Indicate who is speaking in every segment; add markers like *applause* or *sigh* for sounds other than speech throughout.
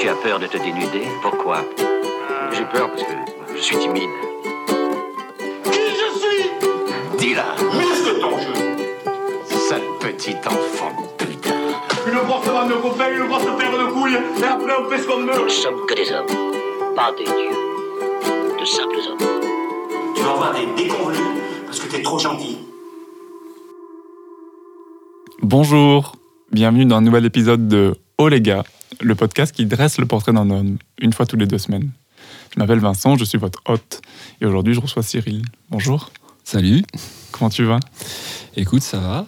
Speaker 1: Tu as peur de te dénuder Pourquoi
Speaker 2: J'ai peur parce que je suis timide.
Speaker 3: Qui je suis
Speaker 2: Dis-la
Speaker 3: Muscle ton jeu
Speaker 2: Sale petit enfant de putain
Speaker 3: Une grosse vanne de copains, une grosse paire de couilles, et après on fait ce qu'on
Speaker 1: Nous
Speaker 3: veut
Speaker 1: ne sommes que des hommes, pas des dieux. De simples hommes.
Speaker 4: Tu vas avoir des déconvenus parce que t'es trop gentil.
Speaker 5: Bonjour, bienvenue dans un nouvel épisode de Oh les gars, le podcast qui dresse le portrait d'un homme, une fois tous les deux semaines. Je m'appelle Vincent, je suis votre hôte, et aujourd'hui je reçois Cyril. Bonjour,
Speaker 6: Salut,
Speaker 5: comment tu vas?
Speaker 6: Écoute, ça va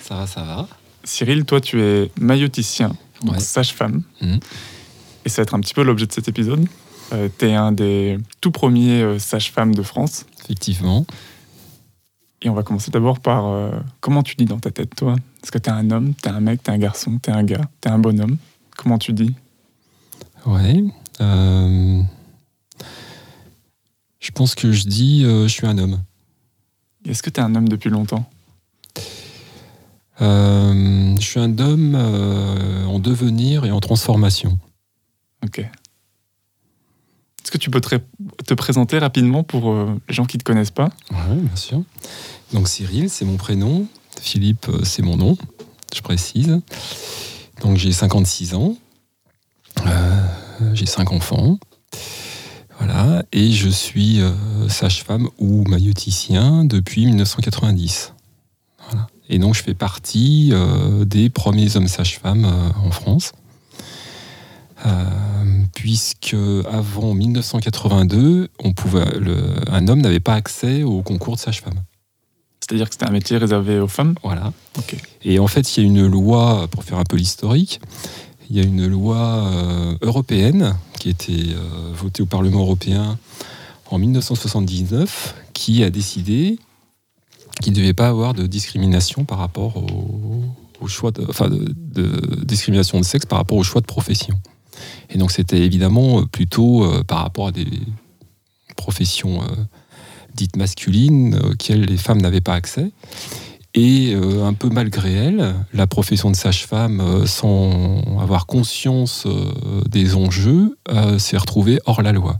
Speaker 6: Ça va, ça va.
Speaker 5: Cyril, toi tu es mailloticien, donc
Speaker 6: Ouais.
Speaker 5: sage-femme,
Speaker 6: Mhm.
Speaker 5: et ça va être un petit peu l'objet de cet épisode. Euh, tu es un des tout premiers euh, sages-femmes de France,
Speaker 6: Effectivement.
Speaker 5: et on va commencer d'abord par euh, comment tu dis dans ta tête, toi? Est-ce que tu es un homme, tu es un mec, tu es un garçon, tu es un gars, tu es un bonhomme? Comment tu dis?
Speaker 6: Ouais. euh, Je pense que je dis euh, je suis un homme.
Speaker 5: Est-ce que tu es un homme depuis longtemps?
Speaker 6: Euh, je suis un homme en devenir et en transformation.
Speaker 5: Ok. Est-ce que tu peux te, te présenter rapidement pour les gens qui ne te connaissent pas?
Speaker 6: Ouais, bien sûr. Donc Cyril, c'est mon prénom. Philippe, c'est mon nom, je précise. Donc j'ai 56 ans. Euh, j'ai cinq enfants. Voilà. Et je suis euh, sage-femme ou mailloticien depuis 1990. Voilà. Et donc je fais partie euh, des premiers hommes sages-femmes en France. Puisque avant 1982, on pouvait, le- un homme n'avait pas accès au concours de sage-femme.
Speaker 5: C'est-à-dire que c'était un métier réservé aux femmes
Speaker 6: Voilà. Et en fait, il y a une loi, pour faire un peu l'historique, il y a une loi euh, européenne qui a été euh, votée au Parlement européen en 1979 qui a décidé qu'il ne devait pas avoir de discrimination par rapport au, au choix de, enfin de, de discrimination de sexe par rapport au choix de profession. Et donc c'était évidemment euh, plutôt par rapport à des professions dites masculines euh, auxquelles les femmes n'avaient pas accès. Et euh, un peu malgré elle, la profession de sage-femme, euh, sans avoir conscience euh, des enjeux, s'est retrouvée hors la loi.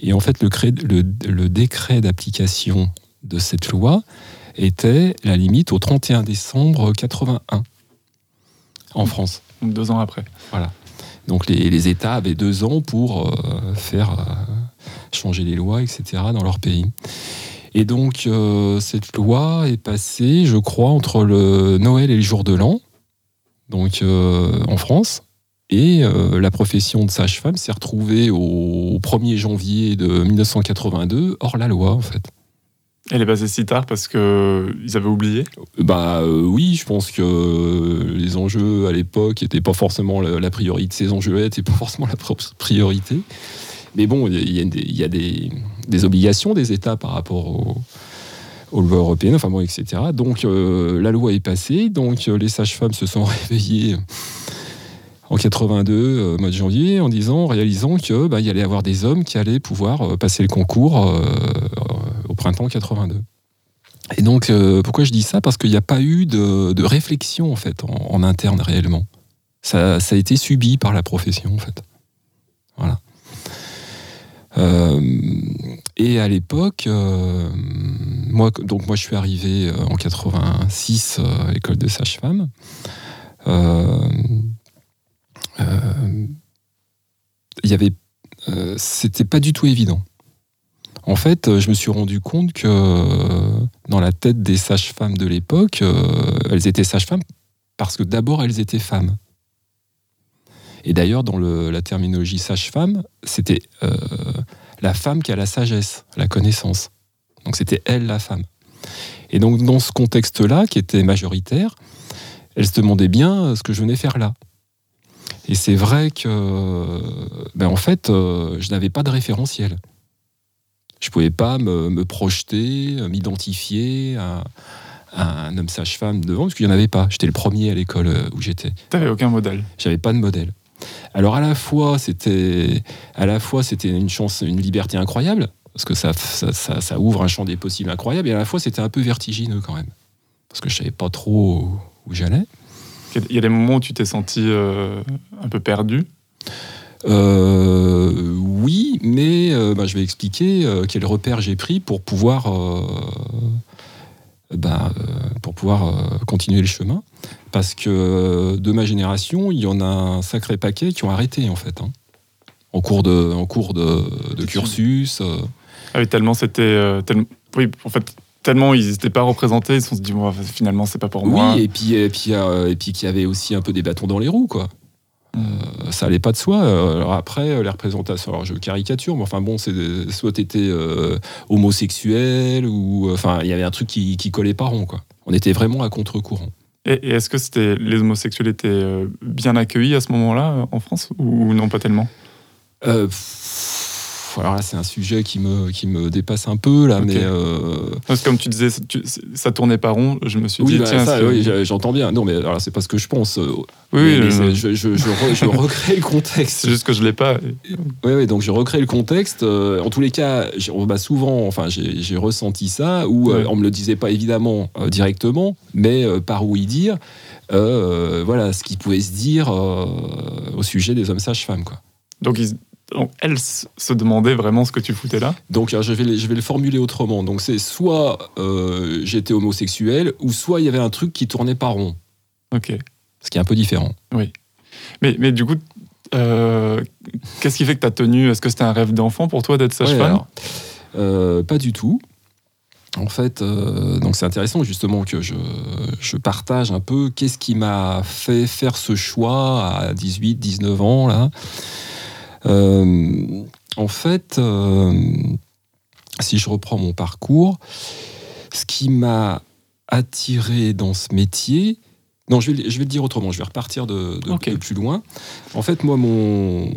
Speaker 6: Et en fait, le, cré- le- le décret d'application de cette loi était la limite au 31 décembre 81 en France.
Speaker 5: Donc deux ans après.
Speaker 6: Donc les, les États avaient deux ans pour faire changer les lois, etc. dans leur pays. Et donc euh, cette loi est passée, je crois, entre le Noël et le jour de l'an, donc euh, en France. Et euh, la profession de sage-femme s'est retrouvée au 1er janvier de 1982 hors la loi, en fait.
Speaker 5: Elle est passée si tard parce que ils avaient oublié?
Speaker 6: Bah euh, oui, je pense que les enjeux à l'époque n'étaient pas forcément la, la priorité. Ces enjeux-là n'étaient pas forcément la priorité. Mais bon, il y a, des, obligations des États par rapport au- aux lois européennes, enfin bon, etc. Donc euh, la loi est passée, donc euh, les sages-femmes se sont *laughs* réveillées en 82, euh, mois de janvier, en disant, réalisant que bah, il y avoir des hommes qui allaient pouvoir passer le concours au printemps 82. Et donc, pourquoi je dis ça? Parce qu'il n'y a pas eu de, réflexion, en fait, en interne réellement. Ça, ça a été subi par la profession, en fait. Voilà. Euh, et à l'époque, euh, moi, donc moi, je suis arrivé euh, en 86 euh, à l'école de sage-femme. Il y avait, c'était pas du tout évident. En fait, je me suis rendu compte que dans la tête des sages-femmes de l'époque, elles étaient sages-femmes parce que d'abord elles étaient femmes. Et d'ailleurs, dans le- la terminologie sage-femme, c'était euh, la femme qui a la sagesse, la connaissance. Donc c'était elle la femme. Et donc dans ce contexte-là, qui était majoritaire, elle se demandait bien ce que je venais faire là. Et c'est vrai que, ben en fait, euh, je n'avais pas de référentiel. Je pouvais pas me, me projeter, euh, m'identifier à, à un homme sage-femme devant, parce qu'il n'y en avait pas. J'étais le premier à l'école euh, où j'étais.
Speaker 5: T'avais aucun modèle.
Speaker 6: J'avais pas de modèle. Alors à la fois c'était à la fois c'était une chance, une liberté incroyable parce que ça, ça, ça- ça ouvre un champ des possibles incroyable et à la fois c'était un peu vertigineux quand même parce que je savais pas trop où j'allais.
Speaker 5: Il y a des moments où tu t'es senti euh, un peu perdu?
Speaker 6: Euh, oui, mais euh, bah, je vais expliquer quel repère j'ai pris pour pouvoir, bah, euh, pour pouvoir euh, continuer le chemin. Parce que euh, de ma génération, il y en a un sacré paquet qui ont arrêté en fait. hein. En cours de, en cours de, de cursus.
Speaker 5: Ah oui, tellement c'était. tellement- Oui, en fait, tellement ils n'étaient pas représentés, ils se sont dit, bon, finalement, c'est pas pour moi.
Speaker 6: Oui, et puis, et puis, euh, et puis qu'il y avait aussi un peu des bâtons dans les roues, quoi. Euh, ça allait pas de soi. Euh, Alors après, euh, les représentations, alors je caricature, mais enfin bon, c'est soit t'étais euh, homosexuel ou, enfin, il y avait un truc qui, qui collait pas rond, quoi. On était vraiment à contre-courant.
Speaker 5: Et, et est-ce que c'était les homosexuels étaient bien accueillis à ce moment-là en France ou non pas tellement?
Speaker 6: Euh, pff, alors là, c'est un sujet qui me, qui me dépasse un peu, là, mais. euh,
Speaker 5: Parce que comme tu disais, ça, tu- ça tournait pas rond. Je me suis
Speaker 6: oui,
Speaker 5: dit,
Speaker 6: bah,
Speaker 5: tiens,
Speaker 6: ça, oui, j'entends bien. Non, mais alors c'est pas ce que je pense. euh,
Speaker 5: oui,
Speaker 6: mais- mais
Speaker 5: je-
Speaker 6: c'est- je, je, je re- je *laughs* recrée le contexte.
Speaker 5: c'est juste que je l'ai pas.
Speaker 6: Oui, oui, donc je recrée le contexte. Euh, en tous les cas, souvent, enfin, j'ai ressenti ça, où
Speaker 5: Ouais.
Speaker 6: on me le disait pas évidemment euh, directement, mais euh, par oui dire, voilà, ce qui pouvait se dire au sujet des hommes sages-femmes, quoi.
Speaker 5: Donc, ils- donc, elle se demandait vraiment ce que tu foutais là?
Speaker 6: Donc alors, je vais, le- je vais le formuler autrement. Donc c'est soit euh, j'étais homosexuel, ou soit il y avait un truc qui tournait pas rond,
Speaker 5: Ok.
Speaker 6: ce qui est un peu différent.
Speaker 5: Mais, mais du coup, euh, qu'est-ce qui fait que tu as tenu? Est-ce que c'était un rêve d'enfant pour toi d'être sage-femme?
Speaker 6: euh, Pas du tout. En fait, euh, donc c'est intéressant justement que je, je partage un peu qu'est-ce qui m'a fait faire ce choix à 18, 19 ans là. Euh, en fait, euh, si je reprends mon parcours, ce qui m'a attiré dans ce métier, non, je vais, le- je vais le dire autrement, je vais repartir de, de-
Speaker 5: Ok.
Speaker 6: de plus loin. En fait, moi, mon,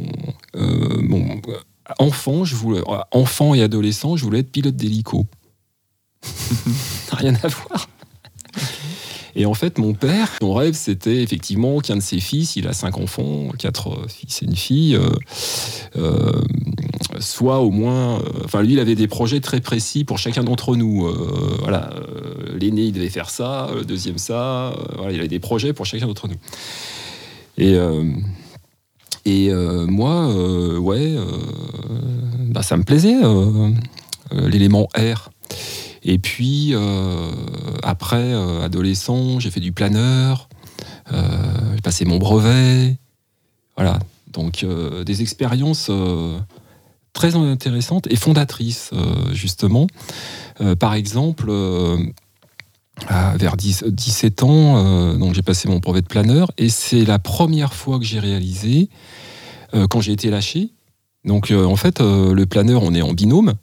Speaker 6: euh, mon enfant, je voulais, enfant et adolescent, je voulais être pilote d'hélico. *laughs* Rien à voir. Et en fait, mon père, son rêve, c'était effectivement qu'un de ses fils, il a cinq enfants, quatre euh, fils et une fille, euh, euh, soit au moins. Enfin, lui, il avait des projets très précis pour chacun d'entre nous. Voilà, l'aîné, il devait faire ça, le deuxième ça. voilà, il avait des projets pour chacun d'entre nous. Et. et moi, ouais, bah, ça me plaisait, l'élément R. Et puis, euh, après, euh, adolescent, j'ai fait du planeur, euh, j'ai passé mon brevet. Voilà. Donc, des expériences très intéressantes et fondatrices, justement. Par exemple, vers 10 17 ans, j'ai passé mon brevet de planeur et c'est la première fois que j'ai réalisé quand j'ai été lâché. Donc, en fait, le planeur, on est en binôme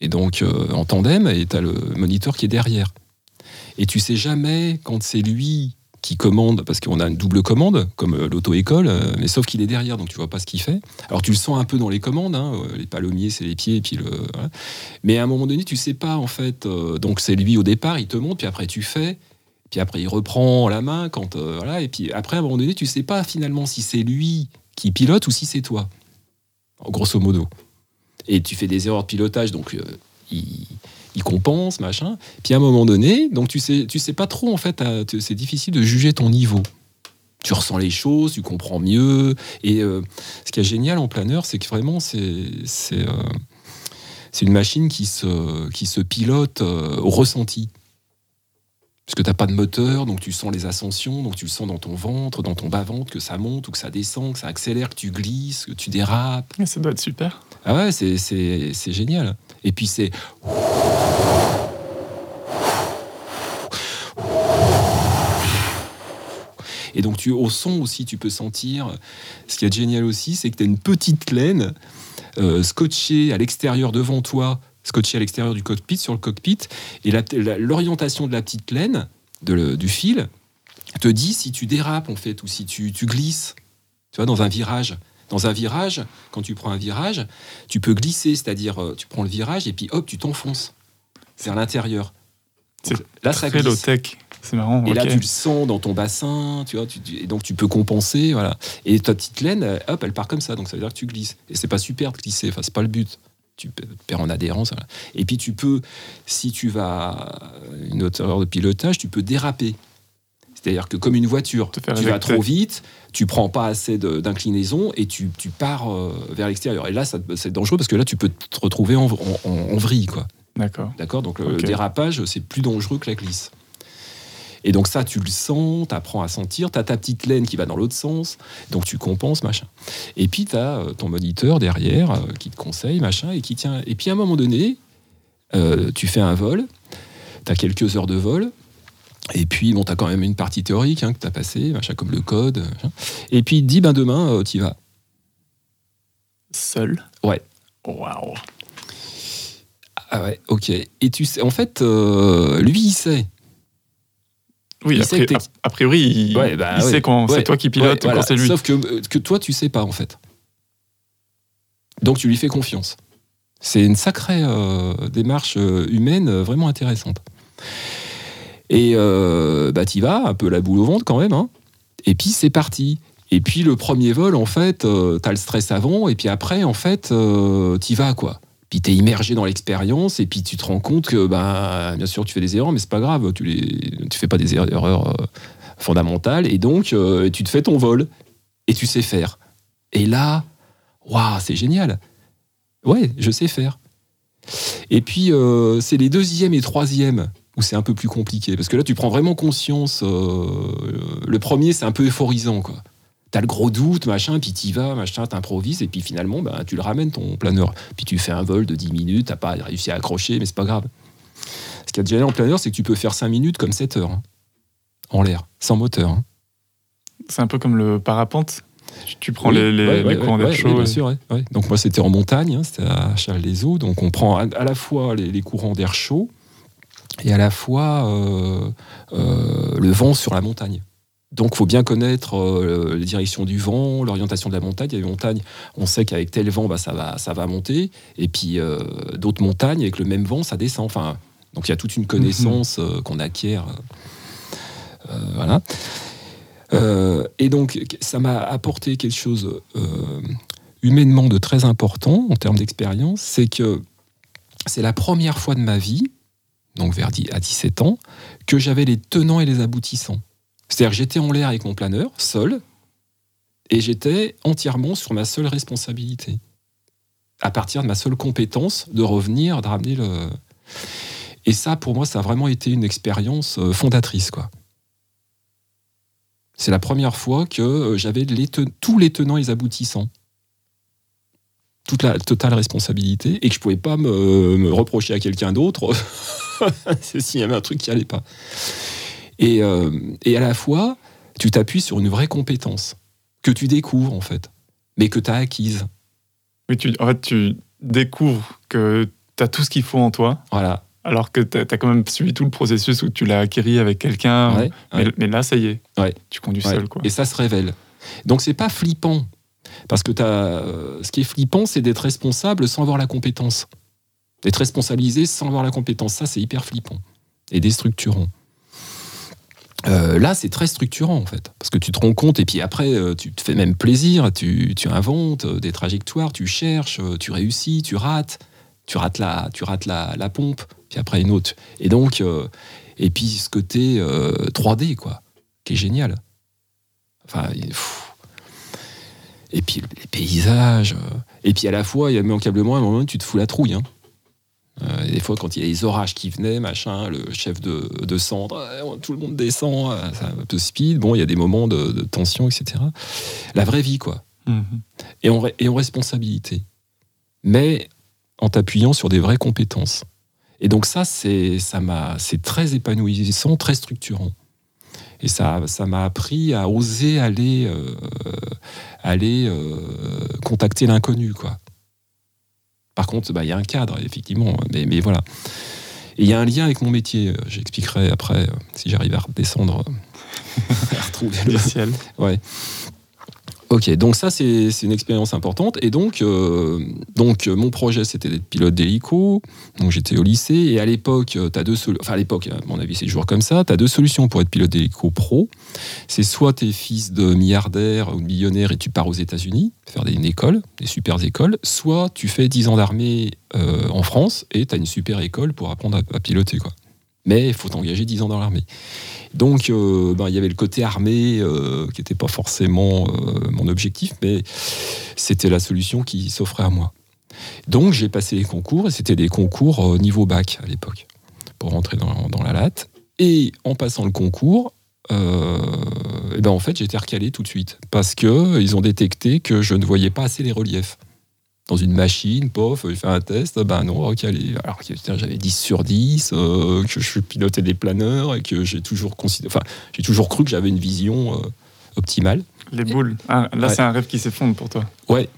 Speaker 6: et donc euh, en tandem et tu as le moniteur qui est derrière. Et tu sais jamais quand c'est lui qui commande, parce qu'on a une double commande, comme euh, l'auto-école, euh, mais sauf qu'il est derrière, donc tu vois pas ce qu'il fait. Alors tu le sens un peu dans les commandes, hein, les palomiers, c'est les pieds, et puis le. Mais à un moment donné, tu sais pas, en fait. donc c'est lui au départ, il te montre, puis après tu fais, puis après il reprend la main, quand. voilà, et puis après, à un moment donné, tu sais pas finalement si c'est lui qui pilote ou si c'est toi. Grosso modo. Et tu fais des erreurs de pilotage, donc euh, il, compense, machin. Puis à un moment donné, donc tu sais, tu sais pas trop, en fait, c'est difficile de juger ton niveau. Tu ressens les choses, tu comprends mieux. Et euh, ce qui est génial en planeur, c'est que vraiment, c'est euh, une machine qui se, qui se pilote au ressenti. Parce que tu n'as pas de moteur, donc tu sens les ascensions, donc tu le sens dans ton ventre, dans ton bas-ventre, que ça monte ou que ça descend, que ça accélère, que tu glisses, que tu dérapes.
Speaker 5: Ça doit être super.
Speaker 6: Ah ouais, c'est- c'est c'est génial. Et puis c'est. Et donc tu, au son aussi, tu peux sentir. Ce qui est génial aussi, c'est que tu as une petite laine euh, scotchée à l'extérieur devant toi, scotchée à l'extérieur du cockpit, sur le cockpit, et l'orientation de la petite laine, de le- du fil, te dit si tu dérapes en fait, ou si tu, tu glisses. Tu vois, dans un virage. Dans un virage, quand tu prends un virage, tu peux glisser, c'est-à-dire euh, tu prends le virage et puis hop, tu t'enfonces vers l'intérieur.
Speaker 5: C'est
Speaker 6: Là, ça
Speaker 5: Très
Speaker 6: glisse.
Speaker 5: low-tech. C'est marrant.
Speaker 6: Et là, tu le sens dans ton bassin, tu vois, tu- et donc tu peux compenser, voilà. Et ta petite laine, euh, hop, elle part comme ça, donc ça veut dire que tu glisses. Et c'est pas super de glisser, enfin, c'est pas le but. Tu pe- perds en adhérence, voilà. Et puis tu peux, si tu vas à une hauteur de pilotage, tu peux déraper. C'est-à-dire que comme une voiture, tu vas trop vite, tu prends pas assez d'inclinaison et tu, tu pars euh, vers l'extérieur. Et là, c'est dangereux parce que là, tu peux te retrouver en, en- en- en vrille, quoi.
Speaker 5: D'accord.
Speaker 6: D'accord? Donc le dérapage, c'est plus dangereux que la glisse. Et donc ça, tu le sens, tu apprends à sentir, tu as ta petite laine qui va dans l'autre sens, donc tu compenses, machin. Et puis tu as ton moniteur derrière euh, qui te conseille, machin, et qui tient. Et puis à un moment donné, euh, tu fais un vol, tu as quelques heures de vol, et puis bon, tu as quand même une partie théorique hein, que tu as passé, machin, comme le code. machin. Et puis il te dit, ben demain, tu y vas.
Speaker 5: Seul
Speaker 6: Ouais.
Speaker 5: Waouh.
Speaker 6: Ah ouais, ok. Et tu sais, en fait, euh, lui, il sait.
Speaker 5: Oui,
Speaker 6: Il
Speaker 5: a,
Speaker 6: sait que
Speaker 5: a- a priori, il,
Speaker 6: Ouais, bah
Speaker 5: il
Speaker 6: ouais.
Speaker 5: sait quand
Speaker 6: Ouais.
Speaker 5: c'est toi qui pilote
Speaker 6: voilà.
Speaker 5: quand c'est lui.
Speaker 6: Sauf que, euh, que toi, tu sais pas, en fait. Donc, tu lui fais confiance. C'est une sacrée euh, démarche euh, humaine euh, vraiment intéressante. Et euh, bah, tu vas, un peu la boule au ventre quand même. hein. Et puis, c'est parti. Et puis, le premier vol, en fait, tu t'as le stress avant. Et puis après, en fait, euh, t'y vas, quoi. Puis t'es immergé dans l'expérience. Et puis, tu te rends compte que, bah, bien sûr, tu fais des erreurs, mais c'est pas grave. Tu, les, tu fais pas des erreurs euh, fondamentales. Et donc, euh, tu te fais ton vol. Et tu sais faire. Et là, waouh, c'est génial. Ouais, je sais faire. Et puis, euh, c'est les deuxième et troisième où c'est un peu plus compliqué. Parce que là, tu prends vraiment conscience. le premier, c'est un peu euphorisant, quoi. T'as le gros doute, machin, puis t'y vas, machin, t'improvises, et puis finalement, ben, tu le ramènes, ton planeur. Puis tu fais un vol de 10 minutes, t'as pas réussi à accrocher, mais c'est pas grave. Ce qui est génial en planeur, c'est que tu peux faire 5 minutes comme 7 heures. hein. en l'air, sans moteur. hein.
Speaker 5: C'est un peu comme le parapente. Tu, prends
Speaker 6: Oui,
Speaker 5: les, les,
Speaker 6: ouais,
Speaker 5: les
Speaker 6: ouais,
Speaker 5: courants d'air
Speaker 6: ouais,
Speaker 5: chaud.
Speaker 6: oui, bien sûr. Donc moi c'était en montagne, hein, c'était à Charles-les-Eaux, donc on prend à, à la fois les, les courants d'air chaud et à la fois euh, euh, le vent sur la montagne. Donc il faut bien connaître euh, les directions du vent, l'orientation de la montagne. Il y a des montagnes, on sait qu'avec tel vent, bah, ça, va, ça va monter, et puis euh, d'autres montagnes, avec le même vent, ça descend. Enfin, donc il y a toute une connaissance euh, qu'on acquiert. euh, voilà. Et donc, ça m'a apporté quelque chose humainement de très important en termes d'expérience, c'est que c'est la première fois de ma vie, donc vers à 17 ans, que j'avais les tenants et les aboutissants. C'est-à-dire j'étais en l'air avec mon planeur, seul, et j'étais entièrement sur ma seule responsabilité, à partir de ma seule compétence de revenir, de ramener le... Et ça, pour moi, ça a vraiment été une expérience euh, fondatrice, quoi. C'est la première fois que euh, j'avais tous les tenants et les aboutissants. Toute la totale responsabilité et que je pouvais pas me, me reprocher à quelqu'un d'autre *laughs* s'il y avait un truc qui allait pas. Et, euh, et à la fois, tu t'appuies sur une vraie compétence que tu découvres en fait, mais que tu as acquise.
Speaker 5: Oui, tu, en fait, tu découvres que tu as tout ce qu'il faut en toi,
Speaker 6: Voilà.
Speaker 5: alors que tu as, quand même suivi tout le processus où tu l'as acquis avec quelqu'un.
Speaker 6: Ouais,
Speaker 5: mais,
Speaker 6: ouais.
Speaker 5: mais là, ça y est.
Speaker 6: Ouais.
Speaker 5: Tu conduis seul. Quoi.
Speaker 6: Et ça se révèle. Donc c'est pas flippant. Parce que t'as, euh, ce qui est flippant, c'est d'être responsable sans avoir la compétence. D'être responsabilisé sans avoir la compétence. Ça, c'est hyper flippant. Et déstructurant. Euh, là, c'est très structurant, en fait. Parce que tu te rends compte, et puis après, euh, tu te fais même plaisir, tu, inventes euh, des trajectoires, tu cherches, tu réussis, tu rates, tu rates la, tu rates la, la pompe, puis après une autre. Et donc, et puis ce côté euh, 3D, quoi, qui est génial. Enfin, et puis les paysages. Et puis à la fois, il y a immanquablement un moment tu te fous la trouille. hein. Euh, des fois, quand il y a les orages qui venaient, machin, le chef de, de centre, euh, tout le monde descend, un peu speed. Bon, il y a des moments de, de tension, etc. La vraie vie, quoi.
Speaker 5: Mhm.
Speaker 6: Et en, re- et en responsabilité. Mais en t'appuyant sur des vraies compétences. Et donc ça, c'est ça m'a, c'est très épanouissant, très structurant. Et ça, ça m'a appris à oser aller, euh, aller euh, contacter l'inconnu, quoi. Par contre, bah, il y a un cadre, effectivement, mais, mais voilà. Et il y a un lien avec mon métier. euh, J'expliquerai après euh, si j'arrive à redescendre, euh, *laughs* à retrouver le,
Speaker 5: Le ciel.
Speaker 6: Ouais. Ok, donc ça c'est une expérience importante. Et donc, euh, donc euh, mon projet c'était d'être pilote d'hélico. Donc j'étais au lycée et à l'époque, as deux à l'époque, à mon avis c'est toujours comme ça. Tu as deux solutions pour être pilote d'hélico pro. C'est soit tu es fils de milliardaire ou de millionnaire et tu pars aux États-Unis faire des, une école, des super écoles. Soit tu fais 10 ans d'armée euh, en France et tu as une super école pour apprendre à, à piloter. Quoi. Mais il faut t'engager 10 ans dans l'armée. Donc, euh, ben, il y avait le côté armé euh, qui n'était pas forcément euh, mon objectif, mais c'était la solution qui s'offrait à moi. Donc, j'ai passé les concours, et c'était des concours niveau bac à l'époque, pour rentrer dans, la latte. Et en passant le concours, eh ben en fait, j'ai été recalé tout de suite parce que ils ont détecté que je ne voyais pas assez les reliefs. Dans une machine, pof, j'ai fait un test, ben non, recalé. Alors que j'avais 10 sur 10, euh, que je pilotais des planeurs et que j'ai toujours, considéré, enfin, j'ai toujours cru que j'avais une vision euh, optimale.
Speaker 5: Les boules. Ah, là,
Speaker 6: Ouais.
Speaker 5: c'est un rêve qui s'effondre pour toi.
Speaker 6: Ouais.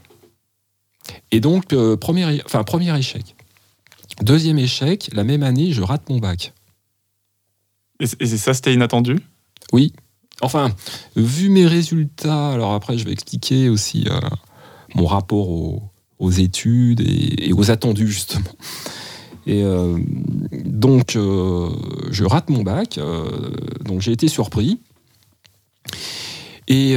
Speaker 6: Et donc, euh, premier, enfin, premier échec. Deuxième échec, la même année, je rate mon bac.
Speaker 5: Et, ça, c'était inattendu?
Speaker 6: Oui. Enfin, vu mes résultats, alors après je vais expliquer aussi mon rapport aux, aux études et, aux attendus justement. Et euh, donc euh, je rate mon bac, euh, donc j'ai été surpris. Et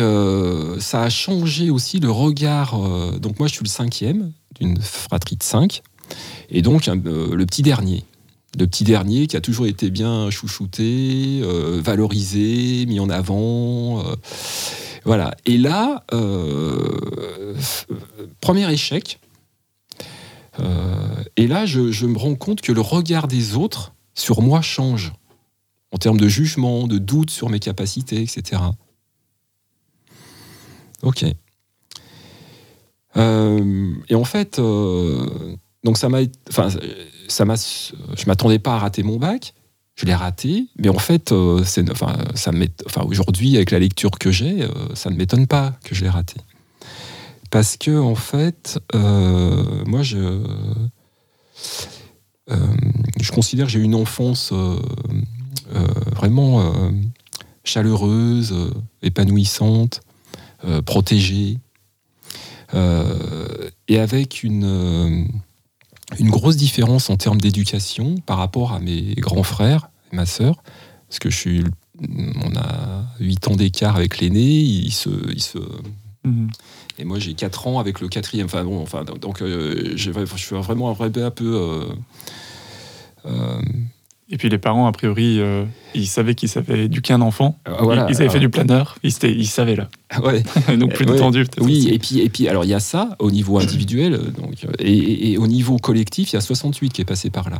Speaker 6: ça a changé aussi le regard. donc moi je suis le cinquième d'une fratrie de cinq, et donc le petit dernier le petit dernier qui a toujours été bien chouchouté, euh, valorisé, mis en avant. euh, voilà. Et là, euh, premier échec. Et là, je, me rends compte que le regard des autres sur moi change. En termes de jugement, de doute sur mes capacités, etc. Ok. Et en fait, donc ça m'a, enfin, ça m'a, je m'attendais pas à rater mon bac. Je l'ai raté, mais en fait, euh, enfin, ça enfin, aujourd'hui, avec la lecture que j'ai, euh, ça ne m'étonne pas que je l'ai raté. Parce que, en fait, euh, moi, je, je considère que j'ai eu une enfance vraiment chaleureuse, épanouissante, protégée, et avec une. Une grosse différence en termes d'éducation par rapport à mes grands frères et ma sœur, parce que je suis, on a 8 ans d'écart avec l'aîné, il se, il se,
Speaker 5: Mhm.
Speaker 6: et moi j'ai 4 ans avec le quatrième. Enfin bon, enfin donc euh, je suis vraiment un vrai peu. euh, euh,
Speaker 5: Et puis les parents, a priori, euh, ils savaient qu'ils savaient éduquer un enfant.
Speaker 6: voilà,
Speaker 5: ils, ils avaient fait du planeur. Ils, savaient là.
Speaker 6: ouais. *laughs*
Speaker 5: Donc plus
Speaker 6: Ouais.
Speaker 5: détendu.
Speaker 6: Oui, et puis, et puis alors il y a ça au niveau individuel, euh, donc, euh, et, et- et au niveau collectif, il y a 68 qui est passé par là.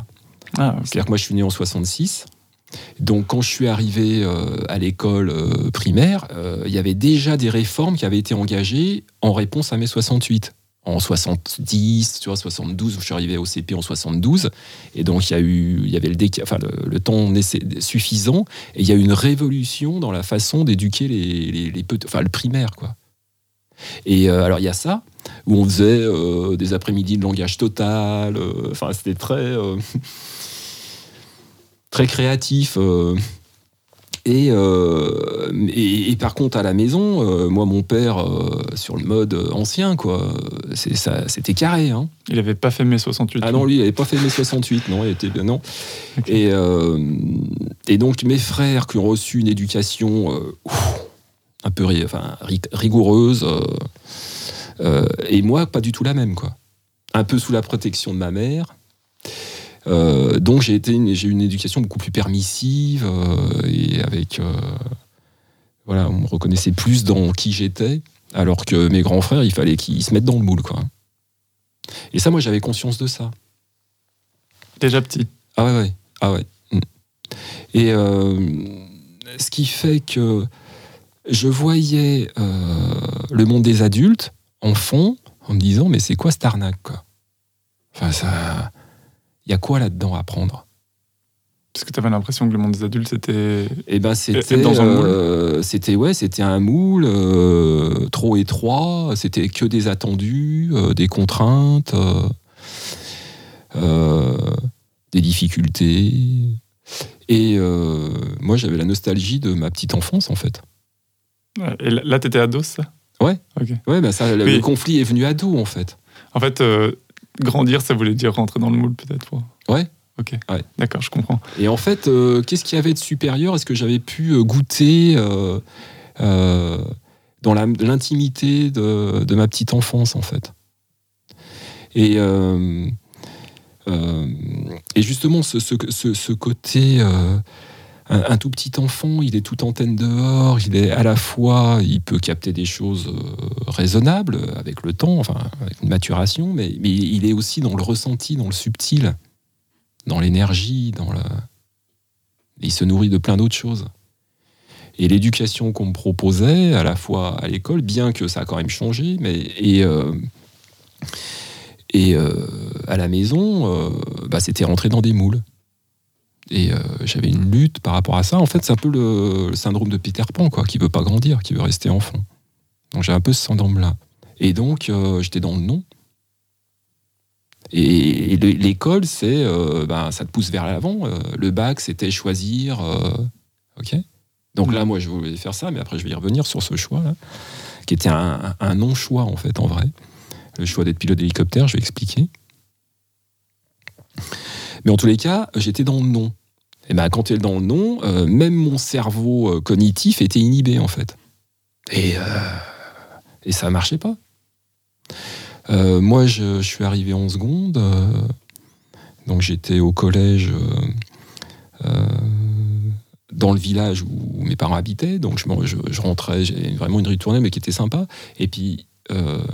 Speaker 5: Ah.
Speaker 6: C'est-à-dire que moi, je suis né en 66. Donc, quand je suis arrivé euh, à l'école euh, primaire, il y avait déjà des réformes qui avaient été engagées en réponse à mai 68. En 70, tu vois, 72, je suis arrivé au CP en 72. Et donc, il y, a eu, il y avait le, déca- enfin, le, le temps suffisant. Et il y a eu une révolution dans la façon d'éduquer les, les, enfin, le primaire, quoi. Et euh, alors, il y a ça, où on faisait euh, des après-midi de langage total. euh, Enfin, c'était très. *laughs* très créatif. Euh, et, euh, et, et par contre, à la maison, euh, moi, mon père, euh, sur le mode ancien, quoi, c'était carré. Hein.
Speaker 5: Il avait pas fait mai 68.
Speaker 6: Ah non, lui, il n'avait pas fait mai 68, non, il était bien, non. Et, et donc, mes frères qui ont reçu une éducation ouf, un peu enfin, rigoureuse, et moi, pas du tout la même, quoi. Un peu sous la protection de ma mère. Euh, donc, j'ai été une- j'ai eu une éducation beaucoup plus permissive, euh, et avec. euh, voilà, on me reconnaissait plus dans qui j'étais, alors que mes grands frères, il fallait qu'ils se mettent dans le moule, quoi. Et ça, moi, j'avais conscience de ça.
Speaker 5: Déjà petit.
Speaker 6: Ah ouais, ouais. Ah ouais. Mm. Et ce qui fait que je voyais le monde des adultes en fond en me disant mais c'est quoi cette arnaque quoi? Enfin ça, il y a quoi là-dedans à prendre
Speaker 5: Parce que tu avais l'impression que le monde des adultes, c'était.
Speaker 6: Et ben c'était
Speaker 5: dans un moule.
Speaker 6: euh, c'était ouais, c'était un moule euh, trop étroit, c'était que des attendus, euh, des contraintes, euh, euh, des difficultés. Et euh, moi j'avais la nostalgie de ma petite enfance en fait.
Speaker 5: Et là, t'étais ado, ça?
Speaker 6: Ouais.
Speaker 5: Ok.
Speaker 6: Ouais, bah ça, le-
Speaker 5: Oui.
Speaker 6: le conflit est venu à dos en fait.
Speaker 5: En fait, euh, grandir, ça voulait dire rentrer dans le moule, peut-être. pour-
Speaker 6: Ouais.
Speaker 5: Ok.
Speaker 6: Ouais.
Speaker 5: D'accord, je comprends.
Speaker 6: Et en fait, euh, qu'est-ce qu'il y avait de supérieur? Est-ce que j'avais pu euh, goûter euh, euh, dans l'intimité de, de ma petite enfance, en fait? Et euh, et justement, ce, ce, ce, ce côté, un, tout petit enfant, il est tout antenne dehors, il est à la fois, il peut capter des choses euh, raisonnables avec le temps, avec une maturation, mais, il est aussi dans le ressenti, dans le subtil, dans l'énergie, dans le. Il se nourrit de plein d'autres choses. Et l'éducation qu'on me proposait, à la fois à l'école, bien que ça a quand même changé, mais et, euh, euh, à la maison, bah, c'était rentré dans des moules. Et euh, j'avais une lutte par rapport à ça. En fait, c'est un peu le, syndrome de Peter Pan, quoi, qui veut pas grandir, qui veut rester enfant. Donc j'ai un peu ce syndrome-là. Et donc euh, j'étais dans le non. Et, et le- l'école, c'est, euh, ben, ça te pousse vers l'avant. Le bac, c'était choisir. ok. Donc là, moi, je voulais faire ça, mais après, je vais y revenir sur ce choix-là, qui était un non-choix, en fait, en vrai. Le choix d'être pilote d'hélicoptère, je vais expliquer. Mais en tous les cas, j'étais dans le non. Et ben, quand tu es dans le non, euh, même mon cerveau euh, cognitif était inhibé, en fait. Et, euh, et ça marchait pas. Euh, moi, je, je suis arrivé en seconde. donc, j'étais au collège dans le village où mes parents habitaient. Donc, je, je, rentrais, j'ai vraiment une ritournée, mais qui était sympa. Et puis, je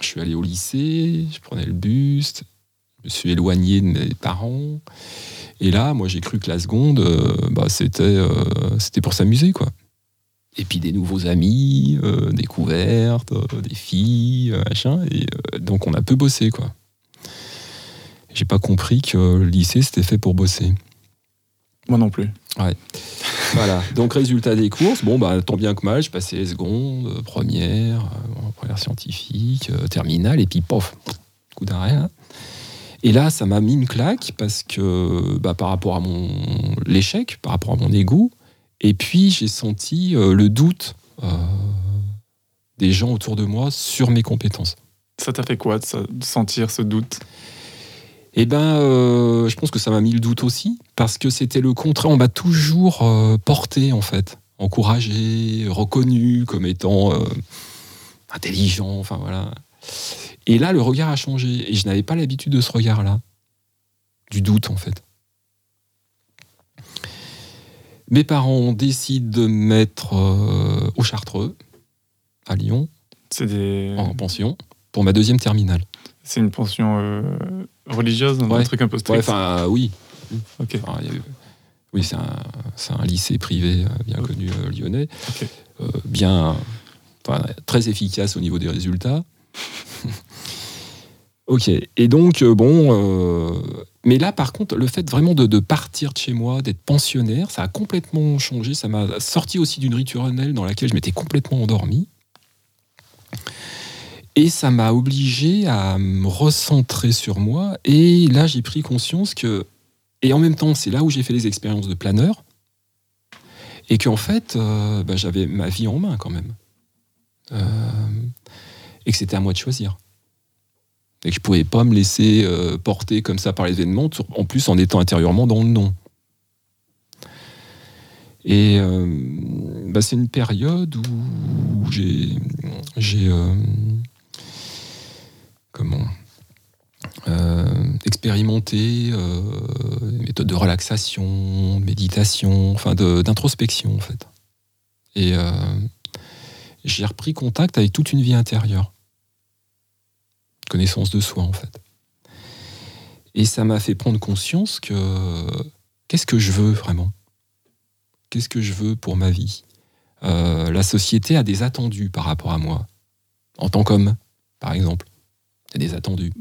Speaker 6: suis allé au lycée, je prenais le bus, je me suis éloigné de mes parents. Et là, moi, j'ai cru que la seconde, euh, bah, c'était euh, c'était pour s'amuser, quoi. Et puis des nouveaux amis, euh, découvertes, des filles, machin. Et donc, on a peu bossé, quoi. J'ai pas compris que le lycée, c'était fait pour bosser.
Speaker 5: Moi non plus. *laughs*
Speaker 6: Voilà. Donc, résultat des courses, bon, bah, tant bien que mal, je passais les secondes, première, première scientifique, terminale, et puis pof, coup d'arrêt. hein. Et là, ça m'a mis une claque parce que bah, par rapport à mon l'échec, par rapport à mon ego, et puis j'ai senti euh, le doute euh, des gens autour de moi sur mes compétences.
Speaker 5: Ça t'a fait quoi de, sentir ce doute?
Speaker 6: Eh ben, euh, je pense que ça m'a mis le doute aussi, parce que c'était le contraire. On m'a toujours euh, porté, en fait, encouragé, reconnu comme étant intelligent, enfin voilà. Et là, le regard a changé, et je n'avais pas l'habitude de ce regard-là, du doute, en fait. Mes parents décident de me mettre euh, au Chartreux, à Lyon,
Speaker 5: des...
Speaker 6: en pension, pour ma deuxième terminale.
Speaker 5: C'est une pension euh, religieuse, un truc un peu strict.
Speaker 6: Ouais, enfin, oui,
Speaker 5: ok.
Speaker 6: Enfin, a oui, c'est un, lycée privé euh, bien connu lyonnais, bien, très efficace au niveau des résultats. *laughs* ok, et donc, euh, bon, euh, mais là, par contre, le fait vraiment de, partir de chez moi, d'être pensionnaire, ça a complètement changé. Ça m'a sorti aussi d'une rituelle dans laquelle je m'étais complètement endormi. Et ça m'a obligé à me recentrer sur moi. Et là, j'ai pris conscience que et en même temps, c'est là où j'ai fait les expériences de planeur. Et qu'en fait, euh, bah, j'avais ma vie en main quand même. Et que c'était à moi de choisir. Et que je pouvais pas me laisser euh, porter comme ça par l'événement, sur- en plus en étant intérieurement dans le non. Et euh, bah, c'est une période où j'ai. euh, comment expérimenter euh, des méthodes de relaxation, de méditation, enfin de- d'introspection en fait. Et j'ai repris contact avec toute une vie intérieure, connaissance de soi en fait. Et ça m'a fait prendre conscience que qu'est-ce que je veux vraiment? Qu'est-ce que je veux pour ma vie? Euh, La société a des attendus par rapport à moi, en tant qu'homme, par exemple. Il y a des attendus.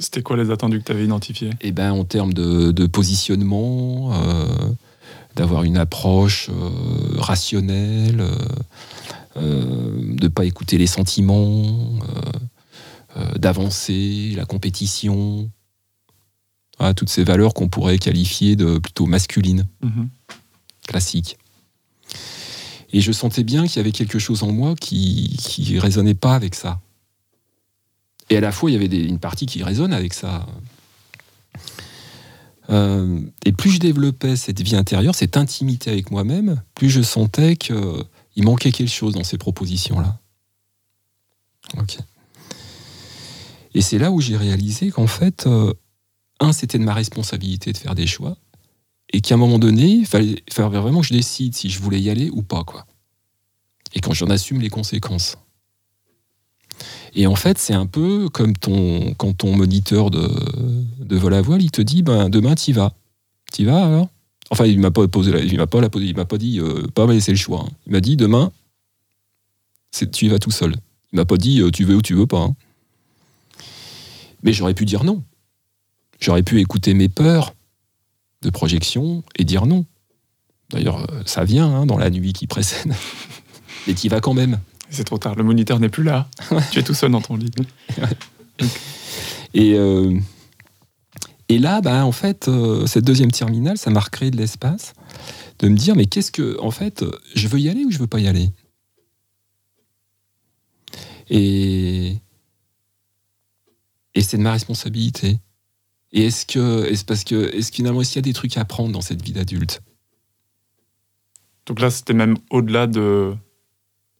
Speaker 5: C'était quoi les attendus que tu avais identifiés?
Speaker 6: Eh ben, en termes de, de positionnement, euh, d'avoir une approche euh, rationnelle, de ne pas écouter les sentiments, d'avancer, la compétition. Voilà, toutes ces valeurs qu'on pourrait qualifier de plutôt masculines,
Speaker 5: Mhm.
Speaker 6: classiques. Et je sentais bien qu'il y avait quelque chose en moi qui qui résonnait pas avec ça. Et à la fois, il y avait des- une partie qui résonne avec ça. Euh, et plus je développais cette vie intérieure, cette intimité avec moi-même, plus je sentais qu'il manquait quelque chose dans ces propositions-là. Ok. Et c'est là où j'ai réalisé qu'en fait, euh, un, c'était de ma responsabilité de faire des choix, et qu'à un moment donné, il fallait, vraiment que je décide si je voulais y aller ou pas, quoi. Et quand j'en assume les conséquences. Et en fait, c'est un peu comme ton, quand ton moniteur de, de vol à voile, il te dit, ben, demain, t'y vas. T'y vas alors? Enfin, il m'a pas posé, la- il m'a pas, la il m'a pas dit, euh, pas me laisser le choix. hein. Il m'a dit, demain, tu y vas tout seul. Il m'a pas dit, euh, tu veux ou tu veux pas. hein. Mais j'aurais pu dire non. J'aurais pu écouter mes peurs de projection et dire non. D'ailleurs, euh, ça vient hein, dans la nuit qui précède. *laughs* Mais t'y vas quand même.
Speaker 5: C'est trop tard, le moniteur n'est plus là. *laughs* tu es tout seul dans ton lit.
Speaker 6: Et, euh, et là, bah, en fait, euh, cette deuxième terminale, ça m'a recréé de l'espace de me dire, mais qu'est-ce que, en fait, je veux y aller ou je veux pas y aller? Et, et c'est de ma responsabilité. Et est-ce que, est-ce parce que, est-ce finalement, est-ce qu'il y a des trucs à apprendre dans cette vie d'adulte?
Speaker 5: Donc là, c'était même au-delà de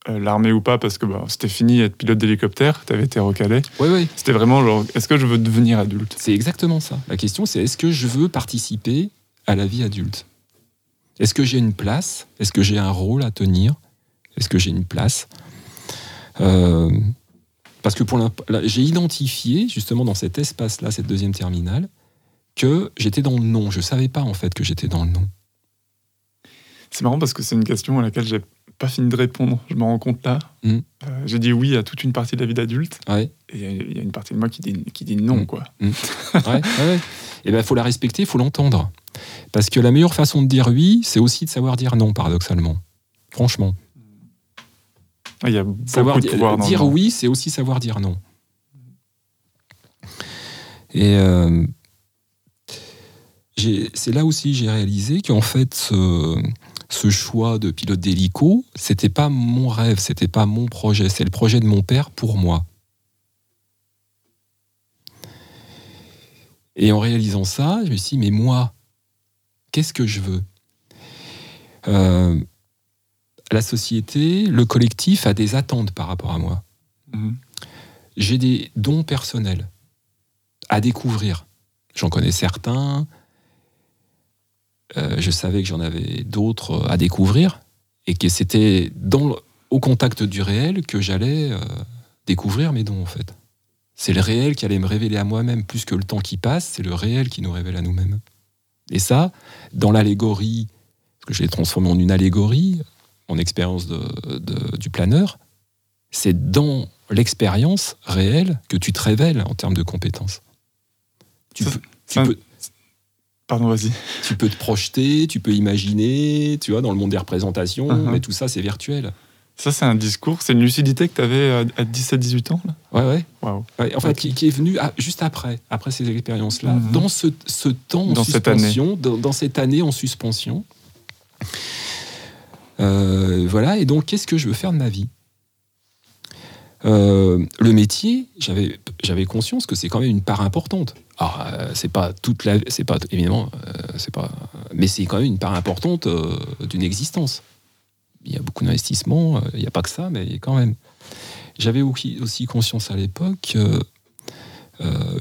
Speaker 5: euh, l'armée ou pas, parce que bah, c'était fini être pilote d'hélicoptère, tu avais été recalé.
Speaker 6: Oui, oui.
Speaker 5: C'était vraiment genre, est-ce que je veux devenir adulte?
Speaker 6: C'est exactement ça. La question, c'est est-ce que je veux participer à la vie adulte? Est-ce que j'ai une place? Est-ce que j'ai un rôle à tenir? Est-ce que j'ai une place? Euh, Parce que pour j'ai identifié justement dans cet espace-là, cette deuxième terminale, que j'étais dans le non. Je savais pas en fait que j'étais dans le non.
Speaker 5: C'est marrant parce que c'est une question à laquelle j'ai pas fini de répondre. Je me rends compte là.
Speaker 6: Mm.
Speaker 5: Euh, j'ai dit oui à toute une partie de la vie d'adulte,
Speaker 6: Ouais.
Speaker 5: et il y a- il une partie de moi qui dit, qui dit non,
Speaker 6: Mm.
Speaker 5: quoi.
Speaker 6: ouais, ouais. Et ben, faut la respecter, faut l'entendre. Parce que la meilleure façon de dire oui, c'est aussi de savoir dire non, paradoxalement. Franchement.
Speaker 5: Il y a beaucoup
Speaker 6: Savoir
Speaker 5: de
Speaker 6: di-
Speaker 5: pouvoir dans le
Speaker 6: dire oui, c'est aussi savoir dire non. Et euh, c'est là aussi j'ai réalisé qu'en fait, ce, ce choix de pilote d'hélico, c'était pas mon rêve, c'était pas mon projet, c'est le projet de mon père pour moi. Et en réalisant ça, je me suis dit, mais moi, qu'est-ce que je veux? Euh, La société, le collectif a des attentes par rapport à moi.
Speaker 5: Mhm.
Speaker 6: J'ai des dons personnels à découvrir. J'en connais certains. Euh, je savais que j'en avais d'autres à découvrir et que c'était dans le- au contact du réel que j'allais euh, découvrir mes dons en fait. C'est le réel qui allait me révéler à moi-même plus que le temps qui passe, c'est le réel qui nous révèle à nous-mêmes. Et ça, dans l'allégorie, parce que je l'ai transformé en une allégorie, en expérience de- de- du planeur, c'est dans l'expérience réelle que tu te révèles en termes de compétences. Tu,
Speaker 5: Ça-
Speaker 6: peux, tu
Speaker 5: ça-
Speaker 6: peux-
Speaker 5: Pardon, vas-y.
Speaker 6: tu peux te projeter, tu peux imaginer, tu vois, dans le monde des représentations,
Speaker 5: Mhm.
Speaker 6: mais tout ça, c'est virtuel.
Speaker 5: Ça, c'est un discours, c'est une lucidité que tu avais à, à 17-18 ans, là?
Speaker 6: Ouais, ouais. Ouais, en fait, qui, qui est venu à- juste après, après ces expériences-là,
Speaker 5: Mhm.
Speaker 6: dans ce, ce temps en
Speaker 5: Dans cette
Speaker 6: suspension, dans, dans cette année en suspension. Euh, voilà, et donc, qu'est-ce que je veux faire de ma vie? Euh, Le métier, j'avais conscience que c'est quand même une part importante. Alors, euh, c'est pas toute la, c'est pas évidemment, c'est pas, mais c'est quand même une part importante d'une existence. Il y a beaucoup d'investissements, il n'y a pas que ça, mais quand même. J'avais aussi conscience à l'époque que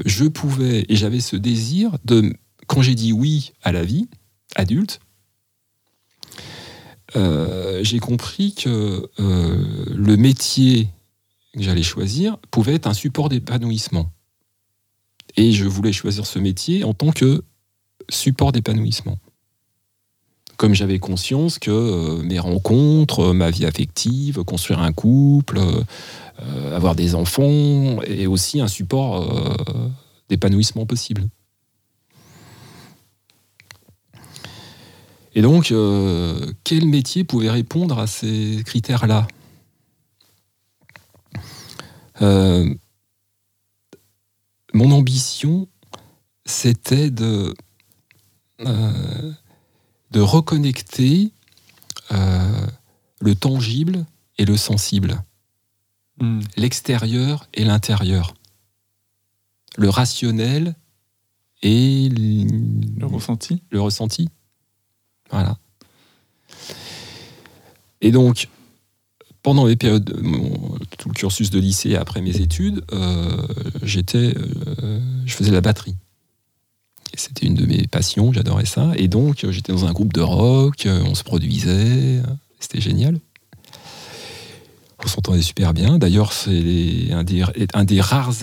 Speaker 6: je pouvais, et j'avais ce désir de, quand j'ai dit oui à la vie adulte, euh, j'ai compris que euh, le métier que j'allais choisir pouvait être un support d'épanouissement. Et je voulais choisir ce métier en tant que support d'épanouissement. Comme j'avais conscience que euh, mes rencontres, ma vie affective, construire un couple, avoir des enfants est aussi un support d'épanouissement possible. Et donc, euh, quel métier pouvait répondre à ces critères-là? Euh, Mon ambition, c'était de, euh, de reconnecter le tangible et le sensible
Speaker 5: Mm.
Speaker 6: l'extérieur et l'intérieur, le rationnel et l-
Speaker 5: Le ressenti
Speaker 6: le ressenti. Voilà. Et donc, pendant les périodes, tout le cursus de lycée après mes études, euh, j'étais, euh, je faisais la batterie. C'était une de mes passions, j'adorais ça. Et donc, euh, j'étais dans un groupe de rock, on se produisait, c'était génial. On s'entendait super bien. D'ailleurs, c'est un des, un des rares.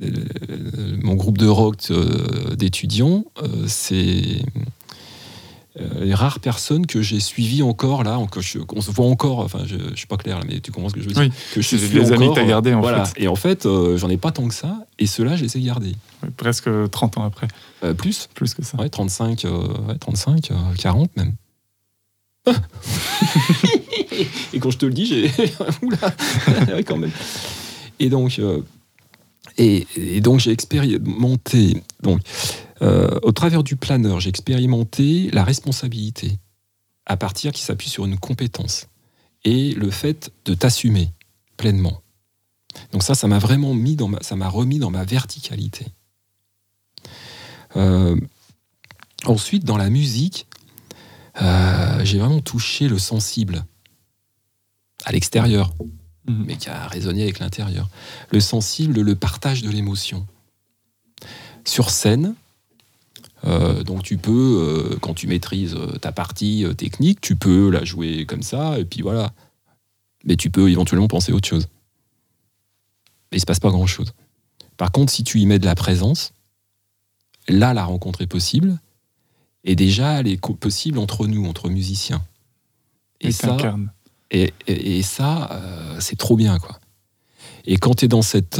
Speaker 6: mon groupe de rock d'étudiants, c'est les rares personnes que j'ai suivies encore là, que je- qu'on se voit encore. Enfin, je, je suis pas clair là, mais tu comprends ce que je veux dire
Speaker 5: Oui,
Speaker 6: Que je
Speaker 5: c'est
Speaker 6: suis
Speaker 5: les amis que t'as gardés, en
Speaker 6: voilà.
Speaker 5: fait.
Speaker 6: Et en fait, euh, j'en ai pas tant que ça. Et ceux-là, je les ai gardés.
Speaker 5: Presque 30 ans après,
Speaker 6: Euh, plus
Speaker 5: plus que ça.
Speaker 6: Ouais, 35, euh, ouais, 35 euh, 40 même. *laughs* Et quand je te le dis, j'ai. *laughs* Oula *laughs* Ouais, quand même. Et donc, euh, et, et donc j'ai expérimenté. Donc, euh, au travers du planeur, j'ai expérimenté la responsabilité à partir qui s'appuie sur une compétence et le fait de t'assumer pleinement. Donc ça, ça m'a vraiment mis dans ma, ça m'a remis dans ma verticalité. Euh, ensuite, dans la musique, euh, j'ai vraiment touché le sensible à l'extérieur,
Speaker 5: Mhm.
Speaker 6: mais qui a résonné avec l'intérieur. Le sensible, le partage de l'émotion. Sur scène, euh, donc tu peux, euh, quand tu maîtrises euh, ta partie euh, technique, tu peux la jouer comme ça, et puis voilà. Mais tu peux éventuellement penser autre chose. Mais il se passe pas grand-chose. Par contre, si tu y mets de la présence, là, la rencontre est possible. Et déjà, elle est possible entre nous, entre musiciens. Et,
Speaker 5: Et
Speaker 6: ça, et, et- et ça c'est trop bien, quoi. Et quand tu es dans cette,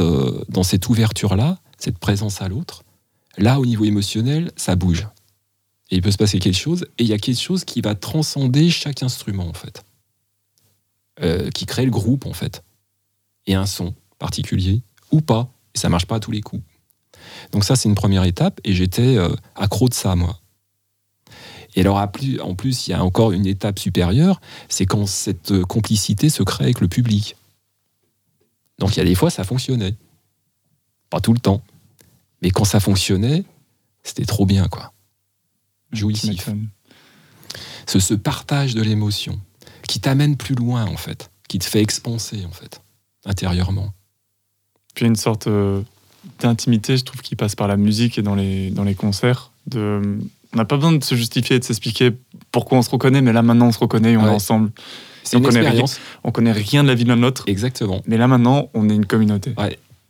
Speaker 6: dans cette ouverture-là, cette présence à l'autre, là, au niveau émotionnel, ça bouge. Et il peut se passer quelque chose, et il y a quelque chose qui va transcender chaque instrument, en fait. Euh, qui crée le groupe, en fait. Et un son particulier, ou pas. Et ça marche pas à tous les coups. Donc ça, c'est une première étape, et j'étais euh, accro de ça, moi. Et alors, en plus, il y a encore une étape supérieure, c'est quand cette euh, complicité se crée avec le public. Donc il y a des fois, ça fonctionnait. Pas tout le temps. Mais quand ça fonctionnait, c'était trop bien, quoi.
Speaker 5: Tu
Speaker 6: Jouissif.
Speaker 5: m'étonnes.
Speaker 6: Ce, ce partage de l'émotion qui t'amène plus loin, en fait. Qui te fait expanser, en fait, intérieurement.
Speaker 5: Puis une sorte euh, d'intimité, je trouve, qui passe par la musique et dans les, dans les concerts. De... On n'a pas besoin de se justifier et de s'expliquer pourquoi on se reconnaît, mais là maintenant on se reconnaît et on
Speaker 6: Ouais.
Speaker 5: est ensemble.
Speaker 6: C'est
Speaker 5: On connaît
Speaker 6: expérience.
Speaker 5: On connaît rien de la vie de l'un de l'autre,
Speaker 6: Exactement.
Speaker 5: mais là maintenant on est une communauté.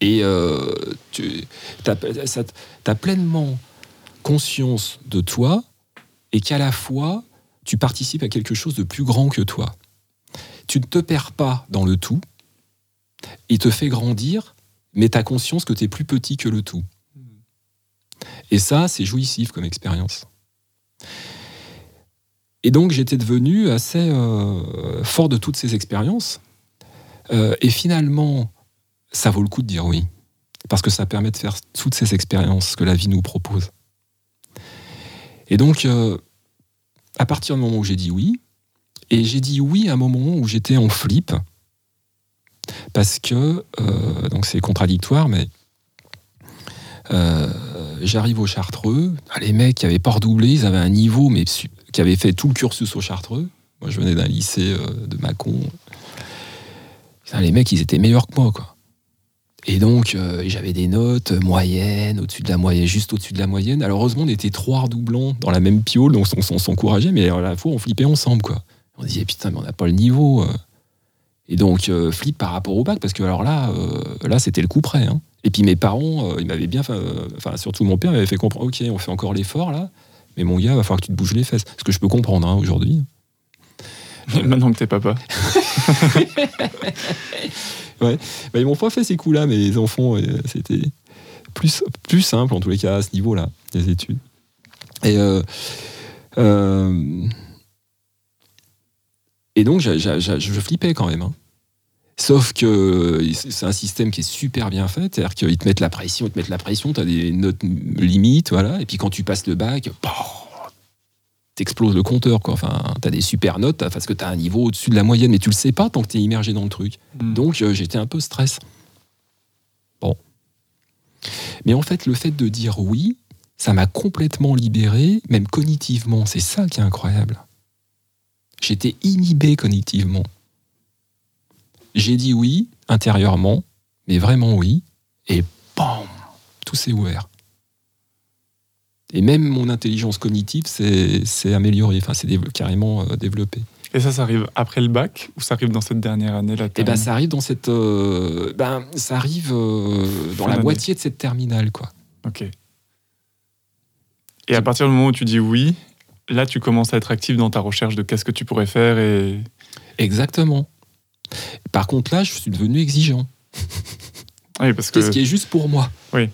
Speaker 6: Et euh, tu as, pleinement conscience de toi et qu'à la fois, tu participes à quelque chose de plus grand que toi. Tu ne te perds pas dans le tout, il te fait grandir, mais tu as conscience que tu es plus petit que le tout. Et ça, c'est jouissif comme expérience. Et donc, j'étais devenu assez euh, fort de toutes ces expériences. Euh, et finalement, ça vaut le coup de dire oui. Parce que ça permet de faire toutes ces expériences que la vie nous propose. Et donc, euh, à partir du moment où j'ai dit oui, et j'ai dit oui à un moment où j'étais en flip, parce que, euh, donc c'est contradictoire, mais euh, j'arrive au Chartreux, ah, les mecs qui avaient pas redoublé, ils avaient un niveau, mais qui avaient fait tout le cursus au Chartreux. Moi, je venais d'un lycée de Mâcon. Les mecs, ils étaient meilleurs que moi, quoi. Et donc, euh, j'avais des notes moyennes, au-dessus de la moyenne, juste au-dessus de la moyenne. Alors, heureusement, on était trois redoublants dans la même piole, donc on, s'encourageait, mais à la fois, on flippait ensemble, quoi. On disait, putain, mais on n'a pas le niveau. euh. Et donc, euh, flip par rapport au bac, parce que alors là, euh, là c'était le coup près. hein. Et puis, mes parents, ils m'avaient bien. Enfin, surtout mon père m'avait fait comprendre, ok, on fait encore l'effort, là, mais mon gars, va falloir que tu te bouges les fesses. Ce que je peux comprendre hein, aujourd'hui. *laughs*
Speaker 5: Maintenant que t'es papa. *laughs* *laughs*
Speaker 6: Bah, ils m'ont pas fait ces coups-là, mais les enfants, euh, c'était plus, plus simple en tous les cas à ce niveau-là, des études. Et, euh, euh, et donc, je flippais quand même. hein. Sauf que c'est un système qui est super bien fait, c'est-à-dire qu'ils te mettent la pression, ils te mettent la pression, tu as des notes limites, voilà, et puis quand tu passes le bac, t'exploses le compteur, quoi. Enfin, t'as des super notes parce que t'as un niveau au-dessus de la moyenne, mais tu le sais pas tant que t'es immergé dans le truc.
Speaker 5: Mm.
Speaker 6: Donc euh, j'étais un peu stress. Bon. Mais en fait, le fait de dire oui, ça m'a complètement libéré, même cognitivement. C'est ça qui est incroyable. J'étais inhibé cognitivement. J'ai dit oui, intérieurement, mais vraiment oui, et bam, tout s'est ouvert. Et même mon intelligence cognitive s'est améliorée, enfin, c'est carrément euh, développé.
Speaker 5: Et ça, ça arrive après le bac ou ça arrive dans cette dernière année là
Speaker 6: Eh ben, ça arrive dans cette, euh, ben, ça arrive euh, dans la moitié de cette terminale, quoi.
Speaker 5: Ok. Et à partir du moment où tu dis oui, là, tu commences à être actif dans ta recherche de qu'est-ce que tu pourrais faire et.
Speaker 6: Exactement. Par contre, là, je suis devenu exigeant.
Speaker 5: Oui, parce que.
Speaker 6: Qu'est-ce qui est juste pour moi.
Speaker 5: Oui.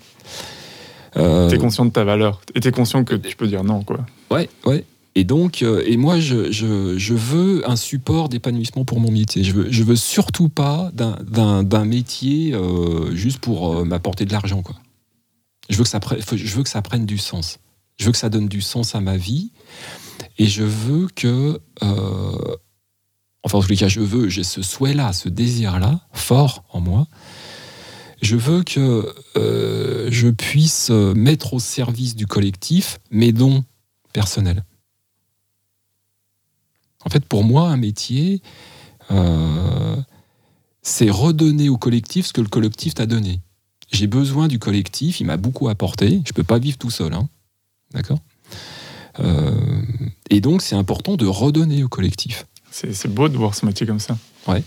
Speaker 5: Euh... T'es conscient de ta valeur. Et t'es conscient que tu peux dire non, quoi.
Speaker 6: Ouais, ouais. Et donc, euh, et moi, je, je, je, veux un support d'épanouissement pour mon métier. Je veux, je veux surtout pas d'un métier euh, juste pour euh, m'apporter de l'argent, quoi. Je veux, que ça je veux que ça prenne du sens. Je veux que ça donne du sens à ma vie. Et je veux que. Enfin, en tous les cas, je veux, j'ai ce souhait-là, ce désir-là, fort en moi. Je veux que euh, je puisse mettre au service du collectif mes dons personnels. En fait, pour moi, un métier, euh, c'est redonner au collectif ce que le collectif t'a donné. J'ai besoin du collectif, il m'a beaucoup apporté. Je ne peux pas vivre tout seul. Hein. D'accord? Euh, Et donc, c'est important de redonner au collectif.
Speaker 5: C'est beau de voir ce métier comme ça.
Speaker 6: Ouais.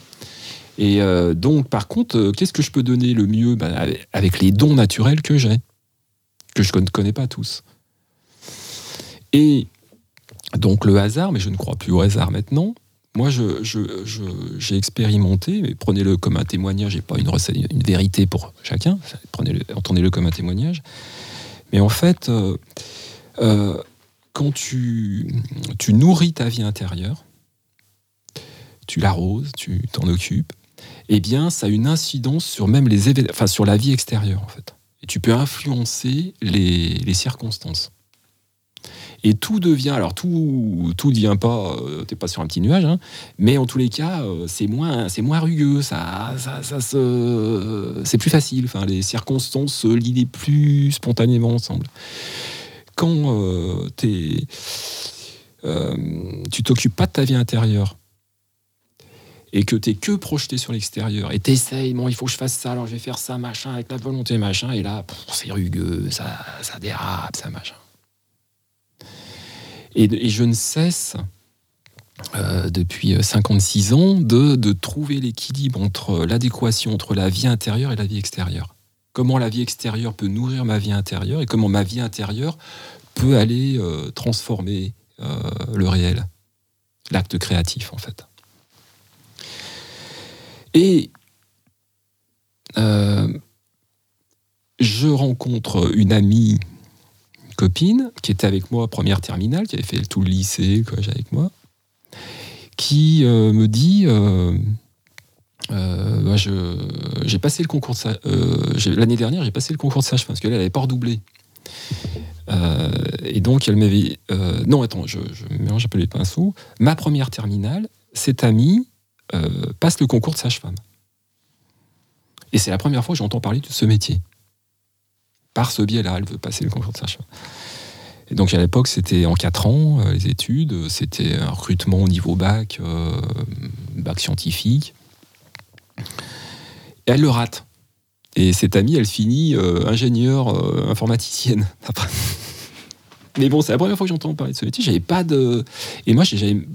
Speaker 6: Et euh, donc, par contre, euh, qu'est-ce que je peux donner le mieux bah, Avec les dons naturels que j'ai, que je ne connais pas tous? Et donc, le hasard, mais je ne crois plus au hasard maintenant. Moi, j'ai je, expérimenté, mais prenez-le comme un témoignage et pas une, recette, une vérité pour chacun. Prenez-le, entendez-le comme un témoignage. Mais en fait, euh, quand tu, tu nourris ta vie intérieure, tu l'arroses, tu t'en occupes, eh bien, ça a une incidence sur même les enfin, sur la vie extérieure, en fait. Et tu peux influencer les, les circonstances. Et tout devient, alors tout tout devient pas, euh, t'es pas sur un petit nuage, hein, mais en tous les cas, euh, c'est moins c'est moins rugueux, ça, ça, ça se, c'est plus facile. Enfin, les circonstances se lient plus spontanément ensemble. Quand euh, t'es, tu t'occupes pas de ta vie intérieure et que t'es que projeté sur l'extérieur et t'essayes, bon, il faut que je fasse ça, alors je vais faire ça, machin, avec la volonté, machin, et là, c'est rugueux, ça, ça dérape, ça, machin. Et, je ne cesse, euh, depuis 56 ans, de, de trouver l'équilibre entre l'adéquation entre la vie intérieure et la vie extérieure. Comment la vie extérieure peut nourrir ma vie intérieure et comment ma vie intérieure peut aller euh, transformer euh, le réel, l'acte créatif en fait. Et je rencontre une amie copine qui était avec moi première terminale, qui avait fait tout le lycée quoi, avec moi, qui euh, me dit euh, euh, j'ai passé le concours l'année dernière, j'ai passé le concours de sage parce qu'elle n'avait pas redoublé. et donc elle m'avait non attends, je, je mélange un peu les pinceaux. Ma première terminale, cette amie passe le concours de sage-femme. Et c'est la première fois que j'entends parler de ce métier par ce biais-là, elle veut passer le concours de sage-femme. Et donc à l'époque, c'était en 4 ans, euh, les études, c'était un recrutement au niveau bac, euh, bac scientifique. Et elle le rate. Et cette amie, elle finit euh, ingénieure informaticienne. *laughs* Mais bon, c'est la première fois que j'entends parler de ce métier. J'avais pas de. Et moi,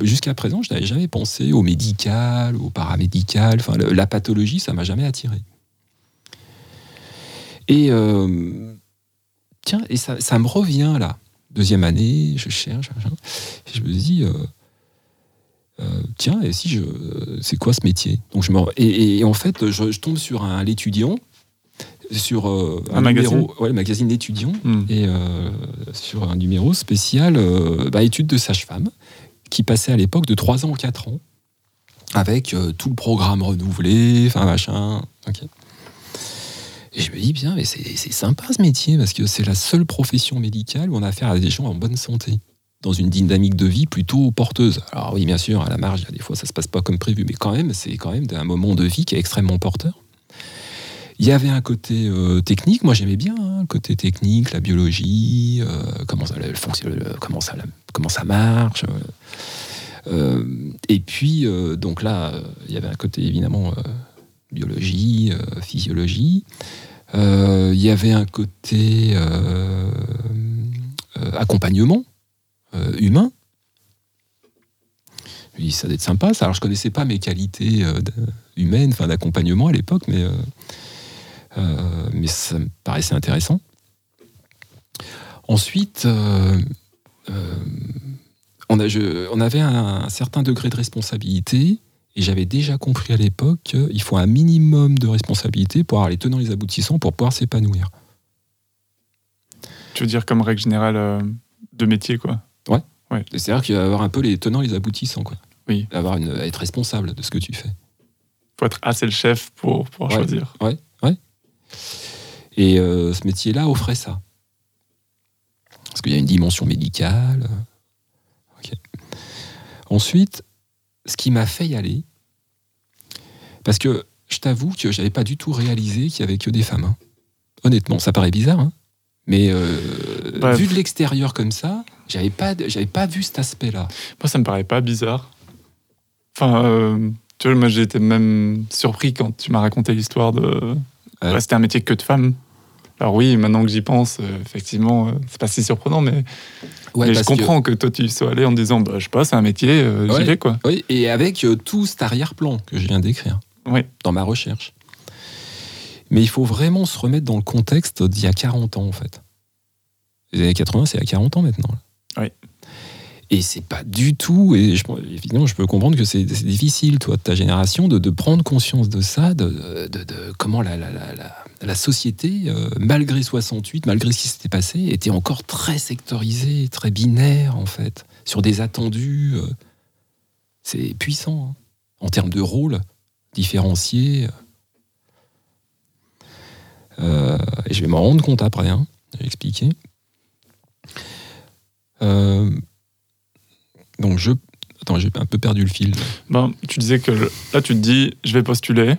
Speaker 6: jusqu'à présent, je n'avais jamais pensé au médical, au paramédical. Enfin, la pathologie, ça m'a jamais attiré. Et euh, tiens, et ça, me revient là. Deuxième année, je cherche, je me dis, euh, euh, tiens, et si je, c'est quoi ce métier? Donc je me, et, en fait, je, tombe sur un l'étudiant, sur un, numéro, ouais, magazine l'étudiant, hmm. et sur un numéro spécial, bah, études de sage-femme, qui passait à l'époque de 3 ans ou 4 ans, avec tout le programme renouvelé, enfin machin. ok et je me dis, bien, mais c'est sympa ce métier, parce que c'est la seule profession médicale où on a affaire à des gens en bonne santé, dans une dynamique de vie plutôt porteuse. Alors oui, bien sûr, à la marge, des fois, ça se passe pas comme prévu, mais quand même, c'est quand même un moment de vie qui est extrêmement porteur. Il y avait un côté euh, technique, moi j'aimais bien, hein, le côté technique, la biologie, euh, comment, ça, fonctionne, comment, ça, comment ça marche. Euh, et puis, donc là, il y avait un côté évidemment biologie, physiologie. Euh, il y avait un côté euh, euh, accompagnement euh, humain. Je me dis, ça doit être sympa. Ça. Alors, je connaissais pas mes qualités euh, humaines, enfin d'accompagnement à l'époque, mais, euh, euh, mais ça me paraissait intéressant. Ensuite, euh, euh, on, a, je- on avait un, un certain degré de responsabilité. Et j'avais déjà compris à l'époque qu'il faut un minimum de responsabilité pour avoir les tenants et les aboutissants pour pouvoir s'épanouir.
Speaker 5: Tu veux dire comme règle générale euh, de métier, quoi?
Speaker 6: C'est-à-dire qu'il va y avoir un peu les tenants et les aboutissants. Quoi.
Speaker 5: Oui.
Speaker 6: Avoir une, être responsable de ce que tu fais.
Speaker 5: Faut être assez le chef pour pouvoir
Speaker 6: Ouais.
Speaker 5: choisir.
Speaker 6: Ouais, ouais. Et euh, ce métier-là offrait ça. Parce qu'il y a une dimension médicale. Ok. Ensuite, ce qui m'a fait y aller, parce que je t'avoue que j'avais pas du tout réalisé qu'il y avait que des femmes. hein. Honnêtement, ça paraît bizarre, hein. mais euh,
Speaker 5: Bah,
Speaker 6: vu de l'extérieur comme ça, j'avais pas, j'avais pas vu cet aspect-là.
Speaker 5: Moi, ça me paraît pas bizarre. Enfin, euh, tu vois, moi, j'ai été même surpris quand tu m'as raconté l'histoire de.
Speaker 6: Ouais.
Speaker 5: C'était un métier que de femmes. Alors oui, maintenant que j'y pense, euh, effectivement, euh, c'est pas si surprenant, mais,
Speaker 6: Ouais,
Speaker 5: mais je
Speaker 6: parce que-
Speaker 5: comprends que... toi, tu sois allé en disant, bah, je sais pas, c'est un métier, euh,
Speaker 6: Ouais.
Speaker 5: j'y vais, quoi.
Speaker 6: Oui, et avec euh, tout cet arrière-plan que je viens d'écrire
Speaker 5: Oui.
Speaker 6: dans ma recherche. Mais il faut vraiment se remettre dans le contexte d'il y a 40 ans, en fait. Les années 80, c'est il y a 40 ans maintenant. là. Et c'est pas du tout, et je, évidemment, je peux comprendre que c'est difficile, toi, de ta génération, de, prendre conscience de ça, de, comment la, la, société, euh, malgré 68, malgré ce qui s'était passé, était encore très sectorisée, très binaire, en fait, sur des attendus. euh, c'est puissant, hein, en termes de rôle différenciés. Euh, et je vais m'en rendre compte après, hein, expliquer. Euh, donc je... Attends, j'ai un peu perdu le fil.
Speaker 5: Ben, tu disais que le- là, tu te dis, je vais postuler,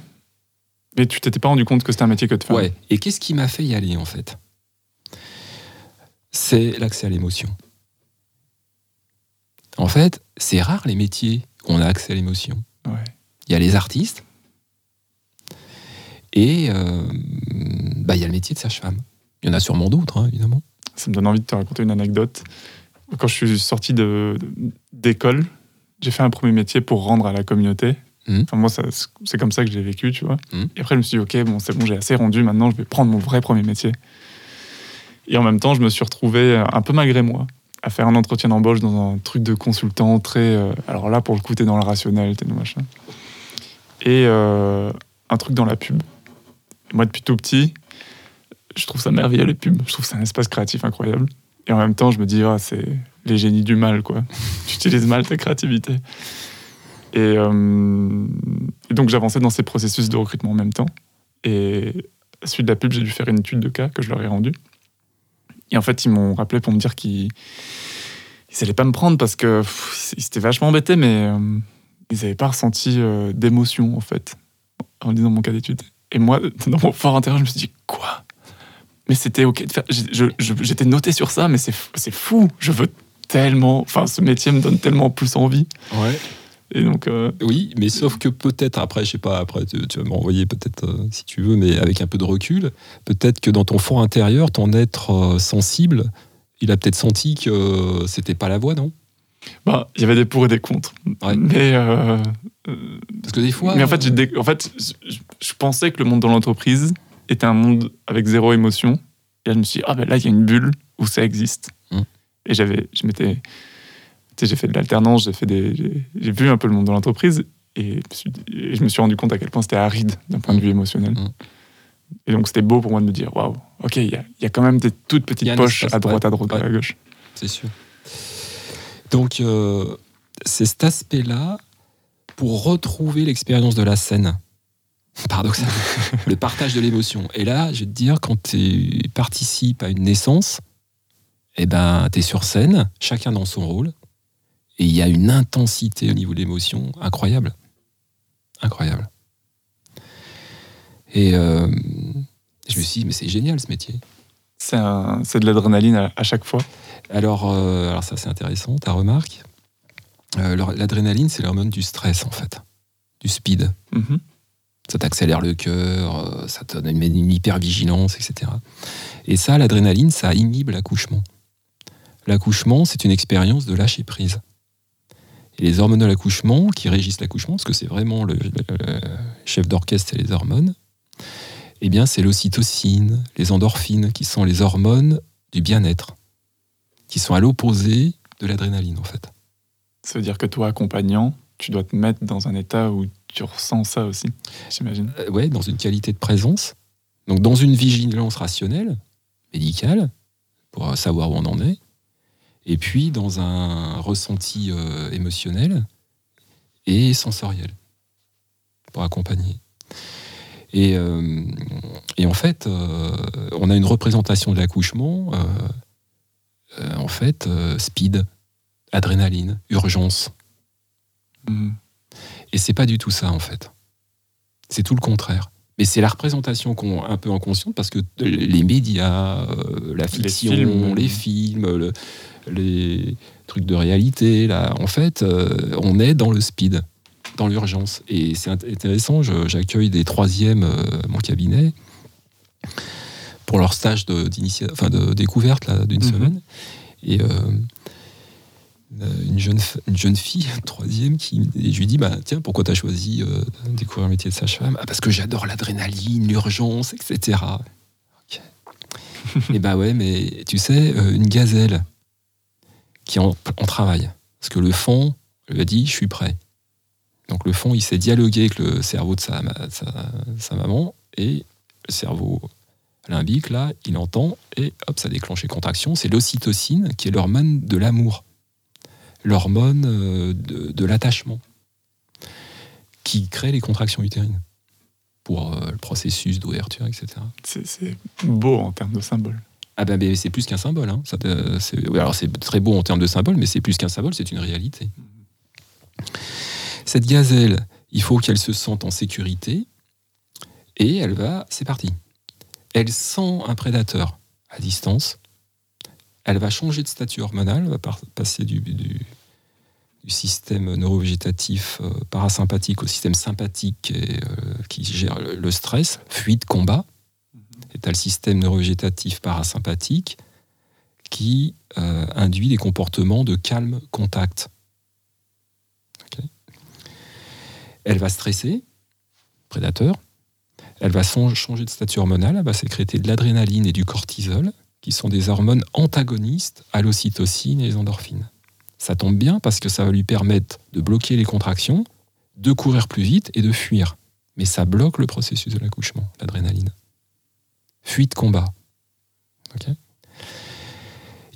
Speaker 5: mais tu t'étais pas rendu compte que c'était un métier que de femmes.
Speaker 6: Ouais. Et qu'est-ce qui m'a fait y aller en fait? C'est l'accès à l'émotion. En fait, c'est rare les métiers où on a accès à l'émotion.
Speaker 5: Ouais.
Speaker 6: Il y a les artistes et euh, bah, il y a le métier de sage-femme. Il y en a sûrement d'autres, hein, évidemment.
Speaker 5: Ça me donne envie de te raconter une anecdote. Quand je suis sorti d'école, j'ai fait un premier métier pour rendre à la communauté.
Speaker 6: Mhm.
Speaker 5: Enfin, moi, ça- c'est comme ça que j'ai vécu, tu vois.
Speaker 6: Mhm.
Speaker 5: Et après, je me suis dit, ok, bon, c'est bon, j'ai assez rendu, maintenant, je vais prendre mon vrai premier métier. Et en même temps, je me suis retrouvé, euh, un peu malgré moi, à faire un entretien d'embauche dans un truc de consultant très. euh, alors là, pour le coup, t'es dans le rationnel, t'es dans machin. Et euh, un truc dans la pub. Moi, depuis tout petit, je trouve ça merveilleux, les pubs. Je trouve c'est un espace créatif incroyable. Et en même temps, je me dis, ah, c'est les génies du mal, quoi. *laughs* tu utilises mal ta créativité. Et, euh, et donc, j'avançais dans ces processus de recrutement en même temps. Et à suite de la pub, j'ai dû faire une étude de cas que je leur ai rendue. Et en fait, ils m'ont rappelé pour me dire qu'ils ils allaient pas me prendre parce que pff, ils s'étaient vachement embêtés, mais euh, ils n'avaient pas ressenti euh, d'émotion, en fait, en lisant mon cas d'étude. Et moi, *laughs* dans mon fort intérieur, je me suis dit, quoi? Mais c'était OK de faire. J'étais noté sur ça, mais c'est fou. Je veux tellement. Enfin, ce métier me donne tellement plus envie.
Speaker 6: Ouais.
Speaker 5: Et donc, euh,
Speaker 6: Oui, mais sauf que peut-être, après, je sais pas, après, tu, tu vas me renvoyer peut-être euh, si tu veux, mais avec un peu de recul, peut-être que dans ton fort intérieur, ton être euh, sensible, il a peut-être senti que c'était pas la voie, non?
Speaker 5: Bah, il y avait des pour et des contre.
Speaker 6: Ouais.
Speaker 5: Mais,
Speaker 6: Parce que des fois.
Speaker 5: mais en fait, en fait, je, je pensais que le monde dans l'entreprise était un monde avec zéro émotion. Et là, je me suis dit, ah ben là, il y a une bulle où ça existe.
Speaker 6: Mm.
Speaker 5: Et j'avais, je m'étais, tu sais, j'ai fait de l'alternance, j'ai fait des, j'ai- vu un peu le monde dans l'entreprise et je me suis, dit- et je me suis rendu compte à quel point c'était aride d'un point de vue émotionnel.
Speaker 6: Mm.
Speaker 5: Et donc, c'était beau pour moi de me dire, waouh, ok, il y y a quand même des toutes petites poches
Speaker 6: espace,
Speaker 5: à droite,
Speaker 6: ouais.
Speaker 5: à droite,
Speaker 6: Ouais.
Speaker 5: à gauche.
Speaker 6: C'est sûr. Donc, euh, c'est cet aspect-là pour retrouver l'expérience de la scène. Paradoxalement. le partage de l'émotion. Et là, je vais te dire, quand tu participes à une naissance, eh ben, tu es sur scène, chacun dans son rôle, et il y a une intensité au niveau de l'émotion incroyable. Incroyable. Et euh, je me suis dit, mais c'est génial ce métier.
Speaker 5: C'est un- c'est de l'adrénaline à, à chaque fois.
Speaker 6: Alors, euh, alors ça c'est intéressant, ta remarque. Euh, L'adrénaline, c'est l'hormone du stress en fait, du speed.
Speaker 5: Mhm.
Speaker 6: Ça t'accélère le cœur, euh, ça te donne une, hypervigilance, etc. Et ça, l'adrénaline, ça inhibe l'accouchement. l'accouchement, c'est une expérience de lâcher prise. Et les hormones de l'accouchement, qui régissent l'accouchement, parce que c'est vraiment le, le chef d'orchestre, c'est les hormones, eh bien, c'est l'ocytocine, les endorphines, qui sont les hormones du bien-être, qui sont à l'opposé de l'adrénaline, en fait.
Speaker 5: Ça veut dire que toi, accompagnant, tu dois te mettre dans un état où tu ressens ça aussi, j'imagine.
Speaker 6: Euh, ouais, dans une qualité de présence. Donc, dans une vigilance rationnelle, médicale, pour savoir où on en est. Et puis, dans un ressenti euh, émotionnel et sensoriel, pour accompagner. Et, euh, et en fait, euh, on a une représentation de l'accouchement, euh, euh, en fait, euh, speed, adrénaline, urgence.
Speaker 5: Mhm.
Speaker 6: Et c'est pas du tout ça, en fait. C'est tout le contraire. Mais c'est la représentation qu'on un peu inconsciente parce que les médias, euh, la fiction, les films,
Speaker 5: films.
Speaker 6: le- les trucs de réalité, là, en fait, euh, on est dans le speed, dans l'urgence. Et c'est int- intéressant, j'accueille des troisièmes, euh, mon cabinet, pour leur stage de, enfin, de découverte d'une
Speaker 5: Mhm.
Speaker 6: semaine. Et euh, une, jeune, une jeune fille, *laughs* troisième, qui, et je lui dis bah, Tiens, pourquoi tu as choisi euh, de découvrir le métier de sage-femme? Ah, Parce que j'adore l'adrénaline, l'urgence, etc. Ok. *laughs* et bah ouais, mais tu sais, euh, une gazelle qui en, en travail, parce que le fond lui a dit Je suis prêt. Donc le fond, il s'est dialogué avec le cerveau de sa, sa, sa maman, et le cerveau limbique, là, il entend, et hop, ça déclenche les contractions. C'est l'ocytocine, qui est l'hormone de l'amour, l'hormone euh, de, de l'attachement, qui crée les contractions utérines pour euh, le processus d'ouverture, etc.
Speaker 5: C'est beau en termes de symbole.
Speaker 6: Ah ben, ben, c'est plus qu'un symbole. Hein. Ça, euh, alors c'est très beau en termes de symbole, mais c'est plus qu'un symbole, c'est une réalité. Cette gazelle, il faut qu'elle se sente en sécurité et elle va, c'est parti. Elle sent un prédateur à distance. Elle va changer de statut hormonal, elle va passer du, du- du système neurovégétatif euh, parasympathique au système sympathique et, euh, qui gère le, le stress, fuite, combat. Et tu as le système neurovégétatif parasympathique qui euh, induit des comportements de calme contact. Elle va stresser, prédateur. Elle va changer de statut hormonal, elle va sécréter de l'adrénaline et du cortisol, qui sont des hormones antagonistes à l'ocytocine et les endorphines. Ça tombe bien parce que ça va lui permettre de bloquer les contractions, de courir plus vite et de fuir. Mais ça bloque le processus de l'accouchement, l'adrénaline fuite combat.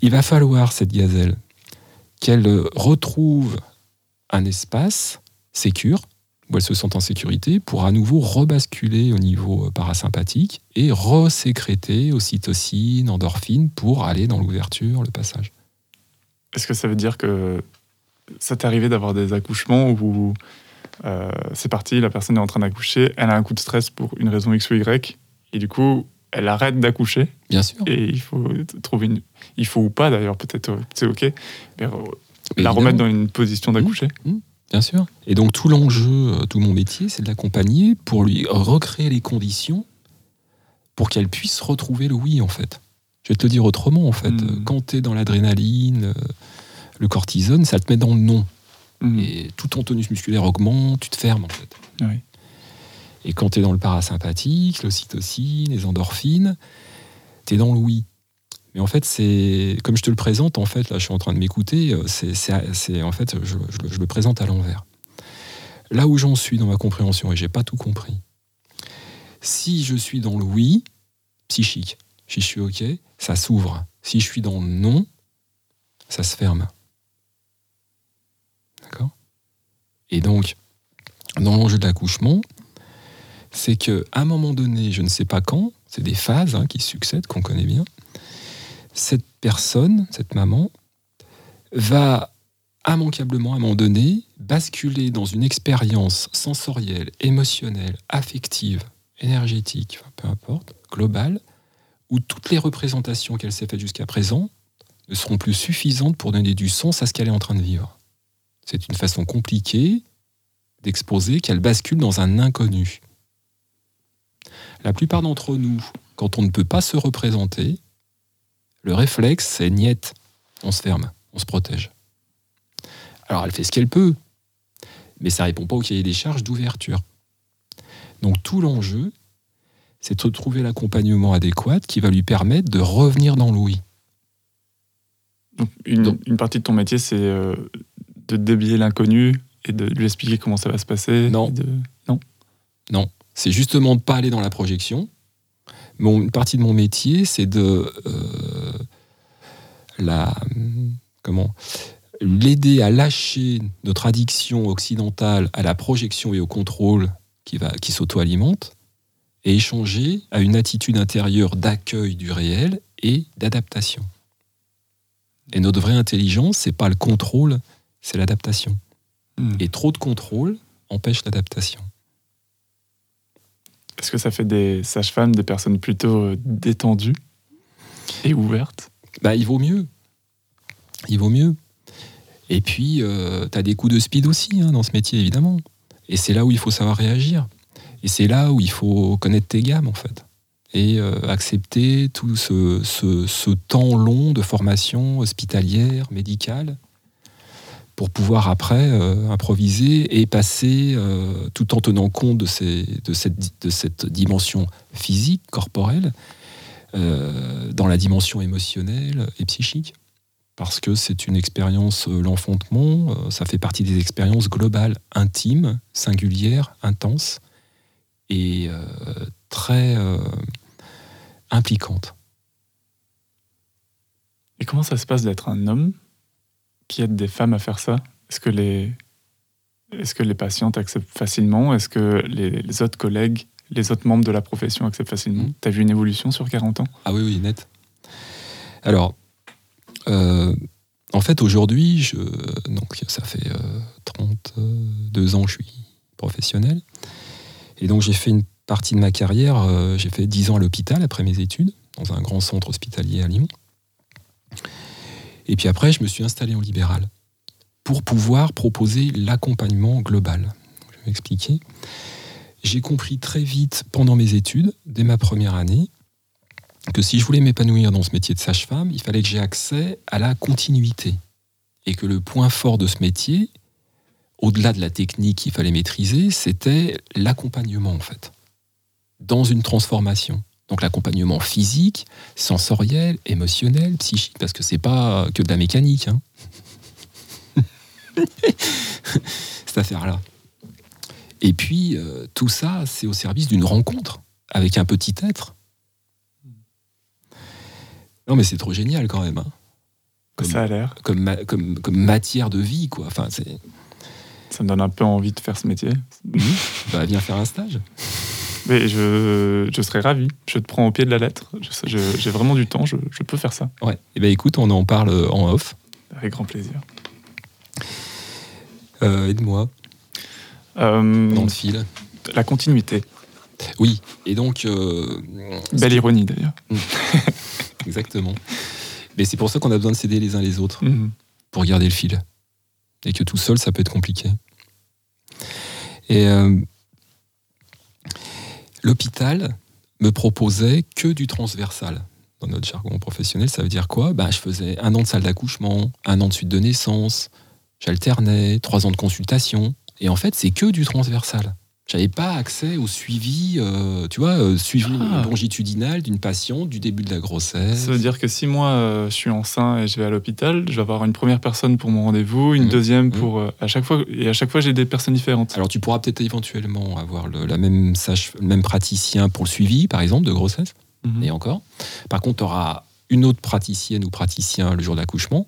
Speaker 6: Il va falloir, cette gazelle, qu'elle retrouve un espace sécure, où elle se sent en sécurité, pour à nouveau rebasculer au niveau euh, parasympathique et resécréter ocytocine, endorphine, pour aller dans l'ouverture, le passage.
Speaker 5: Est-ce que ça veut dire que ça t'est arrivé d'avoir des accouchements où euh, c'est parti, la personne est en train d'accoucher, elle a un coup de stress pour une raison X ou Y, et du coup, elle arrête d'accoucher,
Speaker 6: Bien sûr.
Speaker 5: et il faut trouver une. Il faut ou pas d'ailleurs, peut-être euh, c'est OK, mais
Speaker 6: Mais
Speaker 5: la
Speaker 6: évidemment.
Speaker 5: remettre dans une position d'accoucher.
Speaker 6: Bien sûr. Et donc tout l'enjeu, euh, tout mon métier, c'est de l'accompagner pour lui recréer les conditions pour qu'elle puisse retrouver le oui, en fait. Je vais te le dire autrement, en fait.
Speaker 5: Mm.
Speaker 6: Euh, Quand tu es dans l'adrénaline, euh, le cortisone, ça te met dans le non.
Speaker 5: Mhm.
Speaker 6: Et tout ton tonus musculaire augmente, tu te fermes, en fait.
Speaker 5: Oui.
Speaker 6: Et quand tu es dans le parasympathique, l'ocytocine, les endorphines, tu es dans le oui. Mais en fait, c'est comme je te le présente, en fait, là, je suis en train de m'écouter, euh, c'est, en fait, je, je le- je le présente à l'envers. Là où j'en suis dans ma compréhension, et j'ai pas tout compris, si je suis dans le oui, psychique, si je suis OK, ça s'ouvre. Si je suis dans le non, ça se ferme. D'accord? Et donc, dans l'enjeu de l'accouchement, c'est que à un moment donné, je ne sais pas quand, c'est des phases hein, qui succèdent, qu'on connaît bien, cette personne, cette maman, va immanquablement, à un moment donné, basculer dans une expérience sensorielle, émotionnelle, affective, énergétique, peu importe, globale, où toutes les représentations qu'elle s'est faites jusqu'à présent ne seront plus suffisantes pour donner du sens à ce qu'elle est en train de vivre. C'est une façon compliquée d'exposer qu'elle bascule dans un inconnu. La plupart d'entre nous, quand on ne peut pas se représenter, le réflexe, c'est niette. on se ferme, on se protège. Alors elle fait ce qu'elle peut, mais ça répond pas au cahier des charges d'ouverture. Donc tout l'enjeu, c'est de trouver l'accompagnement adéquat qui va lui permettre de revenir dans l'ouïe.
Speaker 5: Donc, une,
Speaker 6: Donc-
Speaker 5: une partie de ton métier, c'est euh, de débiller l'inconnu et de lui expliquer comment ça va se passer.
Speaker 6: Non.
Speaker 5: de-
Speaker 6: Non, c'est justement de pas aller dans la projection. Mon, une partie de mon métier, c'est de euh, la comment l'aider à lâcher notre addiction occidentale à la projection et au contrôle qui va qui s'auto-alimente et échanger à une attitude intérieure d'accueil du réel et d'adaptation. Et notre vraie intelligence, c'est pas le contrôle, c'est l'adaptation.
Speaker 5: Hmm.
Speaker 6: Et trop de contrôle empêche l'adaptation.
Speaker 5: Est-ce que ça fait des sages-femmes des personnes plutôt euh, détendues et ouvertes?
Speaker 6: Bah, il vaut mieux. Il vaut mieux. Et puis, tu as des coups de speed aussi hein, dans ce métier, évidemment. Et c'est là où il faut savoir réagir. Et c'est là où il faut connaître tes gammes, en fait. Et euh, accepter tout ce- ce temps long de formation hospitalière, médicale, pour pouvoir après euh, improviser et passer, euh, tout en tenant compte de, ces- de, cette, de cette dimension physique, corporelle, euh, dans la dimension émotionnelle et psychique. Parce que c'est une expérience, l'enfantement, ça fait partie des expériences globales, intimes, singulières, intenses et très impliquantes.
Speaker 5: Et comment ça se passe d'être un homme qui aide des femmes à faire ça? Est-ce que les, est-ce que les patientes acceptent facilement? Est-ce que les, les autres collègues, les autres membres de la profession acceptent facilement?
Speaker 6: Mhm.
Speaker 5: T'as vu une évolution sur 40 ans?
Speaker 6: Ah oui, oui, net. Alors, euh, en fait, aujourd'hui, je, donc ça fait euh, 32 ans que je suis professionnel. Et donc, j'ai fait une partie de ma carrière, euh, j'ai fait 10 ans à l'hôpital après mes études, dans un grand centre hospitalier à Lyon. Et puis après, je me suis installé en libéral pour pouvoir proposer l'accompagnement global. Je vais m'expliquer. J'ai compris très vite pendant mes études, dès ma première année, que si je voulais m'épanouir dans ce métier de sage-femme, il fallait que j'ai accès à la continuité. Et que le point fort de ce métier, au-delà de la technique qu'il fallait maîtriser, c'était l'accompagnement en fait, dans une transformation. Donc l'accompagnement physique, sensoriel, émotionnel, psychique, parce que c'est pas que de la mécanique. hein. *laughs* Cette affaire-là. Et puis, euh, tout ça, c'est au service d'une rencontre avec un petit être. Non, mais c'est trop génial quand même. hein. Comme,
Speaker 5: Ça a l'air.
Speaker 6: comme, ma- comme, comme matière de vie, quoi. Enfin, c'est.
Speaker 5: Ça me donne un peu envie de faire ce métier.
Speaker 6: Bah, viens faire un stage.
Speaker 5: Mais je, je serais ravi. Je te prends au pied de la lettre. J'ai vraiment du temps. Je, je peux faire ça.
Speaker 6: Ouais. Et ben écoute, on en parle en off.
Speaker 5: Avec grand plaisir.
Speaker 6: Euh, Aide-moi
Speaker 5: Euh,
Speaker 6: dans le fil.
Speaker 5: la continuité.
Speaker 6: Oui. Et donc. euh,
Speaker 5: Belle ironie d'ailleurs. *laughs*
Speaker 6: Exactement. Mais c'est pour ça qu'on a besoin de s'aider les uns les autres
Speaker 5: Mhm.
Speaker 6: pour garder le fil. Et que tout seul, ça peut être compliqué. Et euh, l'hôpital me proposait que du transversal. Dans notre jargon professionnel, ça veut dire quoi? Bah, Je faisais un an de salle d'accouchement, un an de suite de naissance, j'alternais, trois ans de consultation. Et en fait, c'est que du transversal. J'avais pas accès au suivi, euh, tu vois, euh, suivi
Speaker 5: Ah.
Speaker 6: longitudinal d'une patiente du début de la grossesse.
Speaker 5: Ça veut dire que si moi euh, je suis enceint et je vais à l'hôpital, je vais avoir une première personne pour mon rendez-vous, une
Speaker 6: Mhm.
Speaker 5: deuxième
Speaker 6: Mhm.
Speaker 5: pour à chaque fois et à chaque fois j'ai des personnes différentes.
Speaker 6: Alors tu pourras peut-être éventuellement avoir le, la même, sage, le même praticien pour le suivi, par exemple, de grossesse,
Speaker 5: Mhm.
Speaker 6: et encore. Par contre, tu auras une autre praticienne ou praticien le jour de l'accouchement,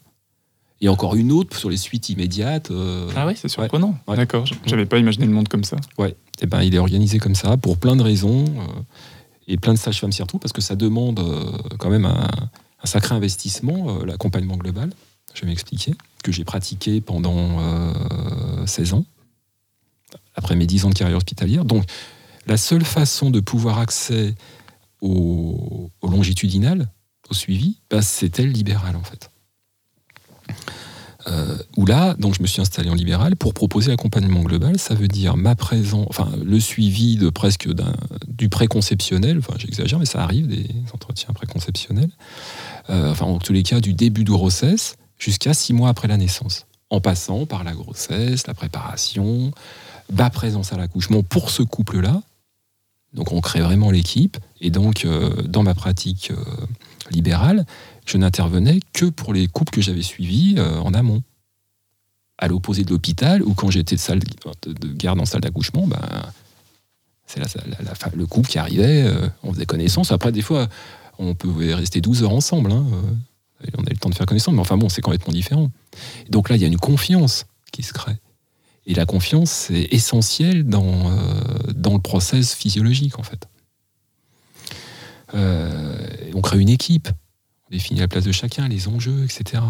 Speaker 6: et encore une autre sur les suites immédiates. euh,
Speaker 5: Ah oui, c'est surprenant.
Speaker 6: Ouais.
Speaker 5: D'accord, j'avais pas imaginé le monde comme ça.
Speaker 6: Ouais, et ben, il est organisé comme ça pour plein de raisons, euh, et plein de sages-femmes surtout, parce que ça demande euh, quand même un, un sacré investissement, l'accompagnement global, je vais m'expliquer, que j'ai pratiqué pendant euh, 16 ans, après mes 10 ans de carrière hospitalière. Donc, la seule façon de pouvoir accès au, au longitudinal, au suivi, bah, c'était le libéral en fait. Euh, où là, donc je me suis installé en libéral pour proposer l'accompagnement global. Ça veut dire ma présence, enfin le suivi de presque du préconceptionnel. Enfin, j'exagère, mais ça arrive des entretiens préconceptionnels. Euh, enfin, en tous les cas, du début de grossesse jusqu'à six mois après la naissance, en passant par la grossesse, la préparation, ma présence à l'accouchement pour ce couple-là. Donc on crée vraiment l'équipe. Et donc, euh, dans ma pratique euh, libérale, je n'intervenais que pour les couples que j'avais suivis euh, en amont. À l'opposé de l'hôpital, où quand j'étais de, salle de, de garde en salle d'accouchement, ben, c'est la- le couple qui arrivait, euh, on faisait connaissance. Après, des fois, on pouvait rester 12 heures ensemble. hein, euh, on avait le temps de faire connaissance, mais enfin bon, c'est complètement différent. Donc là, il y a une confiance qui se crée. Et la confiance, c'est essentiel dans, dans le process physiologique, en fait. Euh, on crée une équipe, on définit la place de chacun, les enjeux, etc.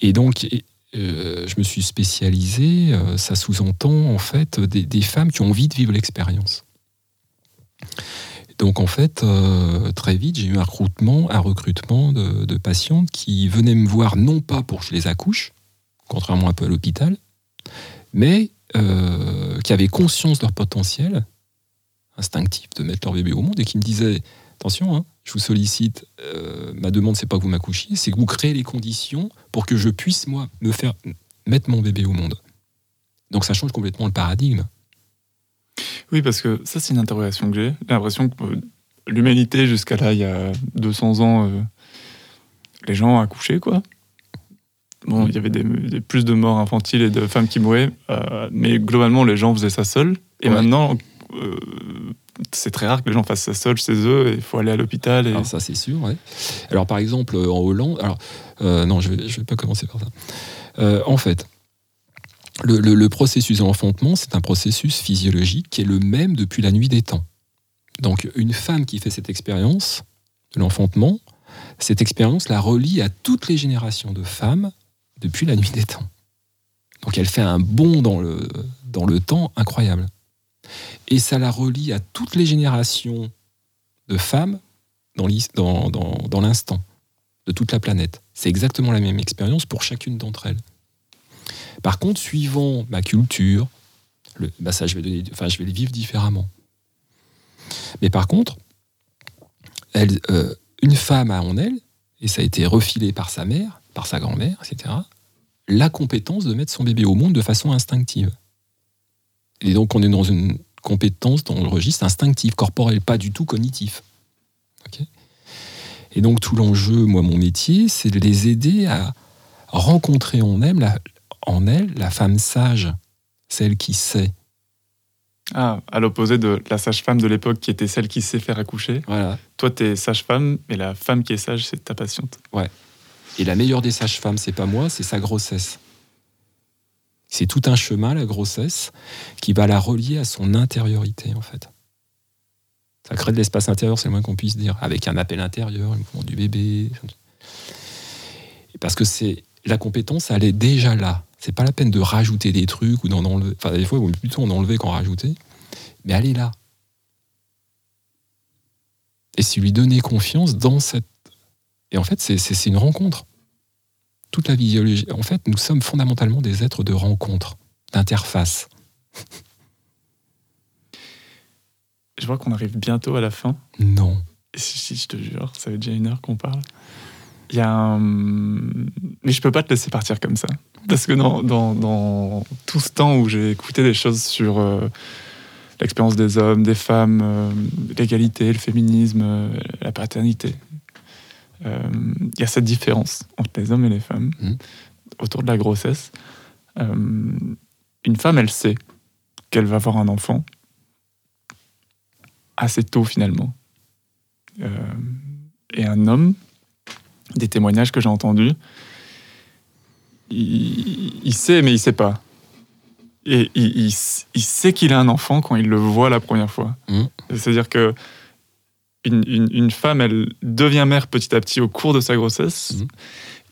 Speaker 6: Et donc, euh, je me suis spécialisé, euh, ça sous-entend en fait des, femmes qui ont envie de vivre l'expérience. Donc en fait, très vite, j'ai eu un recrutement, un recrutement de, de patientes qui venaient me voir non pas pour que je les accouche, contrairement un peu à l'hôpital, mais qui avaient conscience de leur potentiel instinctif de mettre leur bébé au monde et qui me disaient attention, hein, je vous sollicite, euh, ma demande c'est pas que vous m'accouchiez, c'est que vous créez les conditions pour que je puisse moi me faire mettre mon bébé au monde. Donc ça change complètement le paradigme.
Speaker 5: Oui, parce que ça, c'est une interrogation que j'ai. J'ai l'impression que euh, l'humanité, jusqu'à là, il y a 200 ans, euh, les gens accouchaient, quoi. Bon, il y avait des, des- plus de morts infantiles et de femmes qui mouraient, mais globalement, les gens faisaient ça seuls. Et
Speaker 6: Ouais.
Speaker 5: maintenant, euh, c'est très rare que les gens fassent ça seuls chez eux, et il faut aller à l'hôpital. Et...
Speaker 6: Alors ça c'est sûr. Alors par exemple euh, en Hollande, alors euh, non je je vais pas commencer par ça. En fait, le, le- le processus de l'enfantement c'est un processus physiologique qui est le même depuis la nuit des temps. Donc une femme qui fait cette expérience de l'enfantement, cette expérience la relie à toutes les générations de femmes depuis la nuit des temps. Donc elle fait un bond dans le temps incroyable. Et ça la relie à toutes les générations de femmes dans l'instant de toute la planète. C'est exactement la même expérience pour chacune d'entre elles. Par contre, suivant ma culture, le, bah ça, je vais, le vivre différemment. Mais par contre, euh, une femme a en elle, et ça a été refilé par sa mère, par sa grand-mère, etc., la compétence de mettre son bébé au monde de façon instinctive. Et donc, on est dans une compétence dans le registre instinctif, corporel, pas du tout cognitif. Et donc, tout l'enjeu, moi, mon métier, c'est de les aider à rencontrer en elle, la, en elle la femme sage, celle qui sait.
Speaker 5: Ah, à l'opposé de la sage-femme de l'époque qui était celle qui sait faire accoucher.
Speaker 6: Voilà.
Speaker 5: Toi, t'es sage-femme, mais la femme qui est sage, c'est ta patiente.
Speaker 6: Et la meilleure des sages-femmes, c'est pas moi, c'est sa grossesse. C'est tout un chemin, la grossesse, qui va la relier à son intériorité, en fait. Ça crée de l'espace intérieur, c'est le moins qu'on puisse dire, avec un appel intérieur, le mouvement du bébé. Parce que c'est la compétence, elle est déjà là. C'est pas la peine de rajouter des trucs ou d'en enlever. Enfin, des fois, plutôt en enlever qu'en rajouter. Mais elle est là. Et si lui donner confiance dans cette. Et en fait, c'est- c'est c'est une rencontre. Toute la physiologie. En fait, nous sommes fondamentalement des êtres de rencontre, d'interface.
Speaker 5: Je vois qu'on arrive bientôt à la fin.
Speaker 6: Non.
Speaker 5: Si, si, je te jure, ça fait déjà une heure qu'on parle. Il y a un... Mais je peux pas te laisser partir comme ça. Parce que dans, dans, dans tout ce temps où j'ai écouté des choses sur euh, l'expérience des hommes, des femmes, euh, l'égalité, le féminisme, euh, la paternité, euh, il y a cette différence entre les hommes et les femmes
Speaker 6: Mhm.
Speaker 5: autour de la grossesse. Euh, une femme, elle sait qu'elle va avoir un enfant assez tôt finalement. Euh, et un homme, des témoignages que j'ai entendus, il, il sait mais il sait pas. Et il, il s- il sait qu'il a un enfant quand il le voit la première fois.
Speaker 6: Mhm.
Speaker 5: C'est-à-dire que une, une- une femme, elle devient mère petit à petit au cours de sa grossesse.
Speaker 6: Mhm.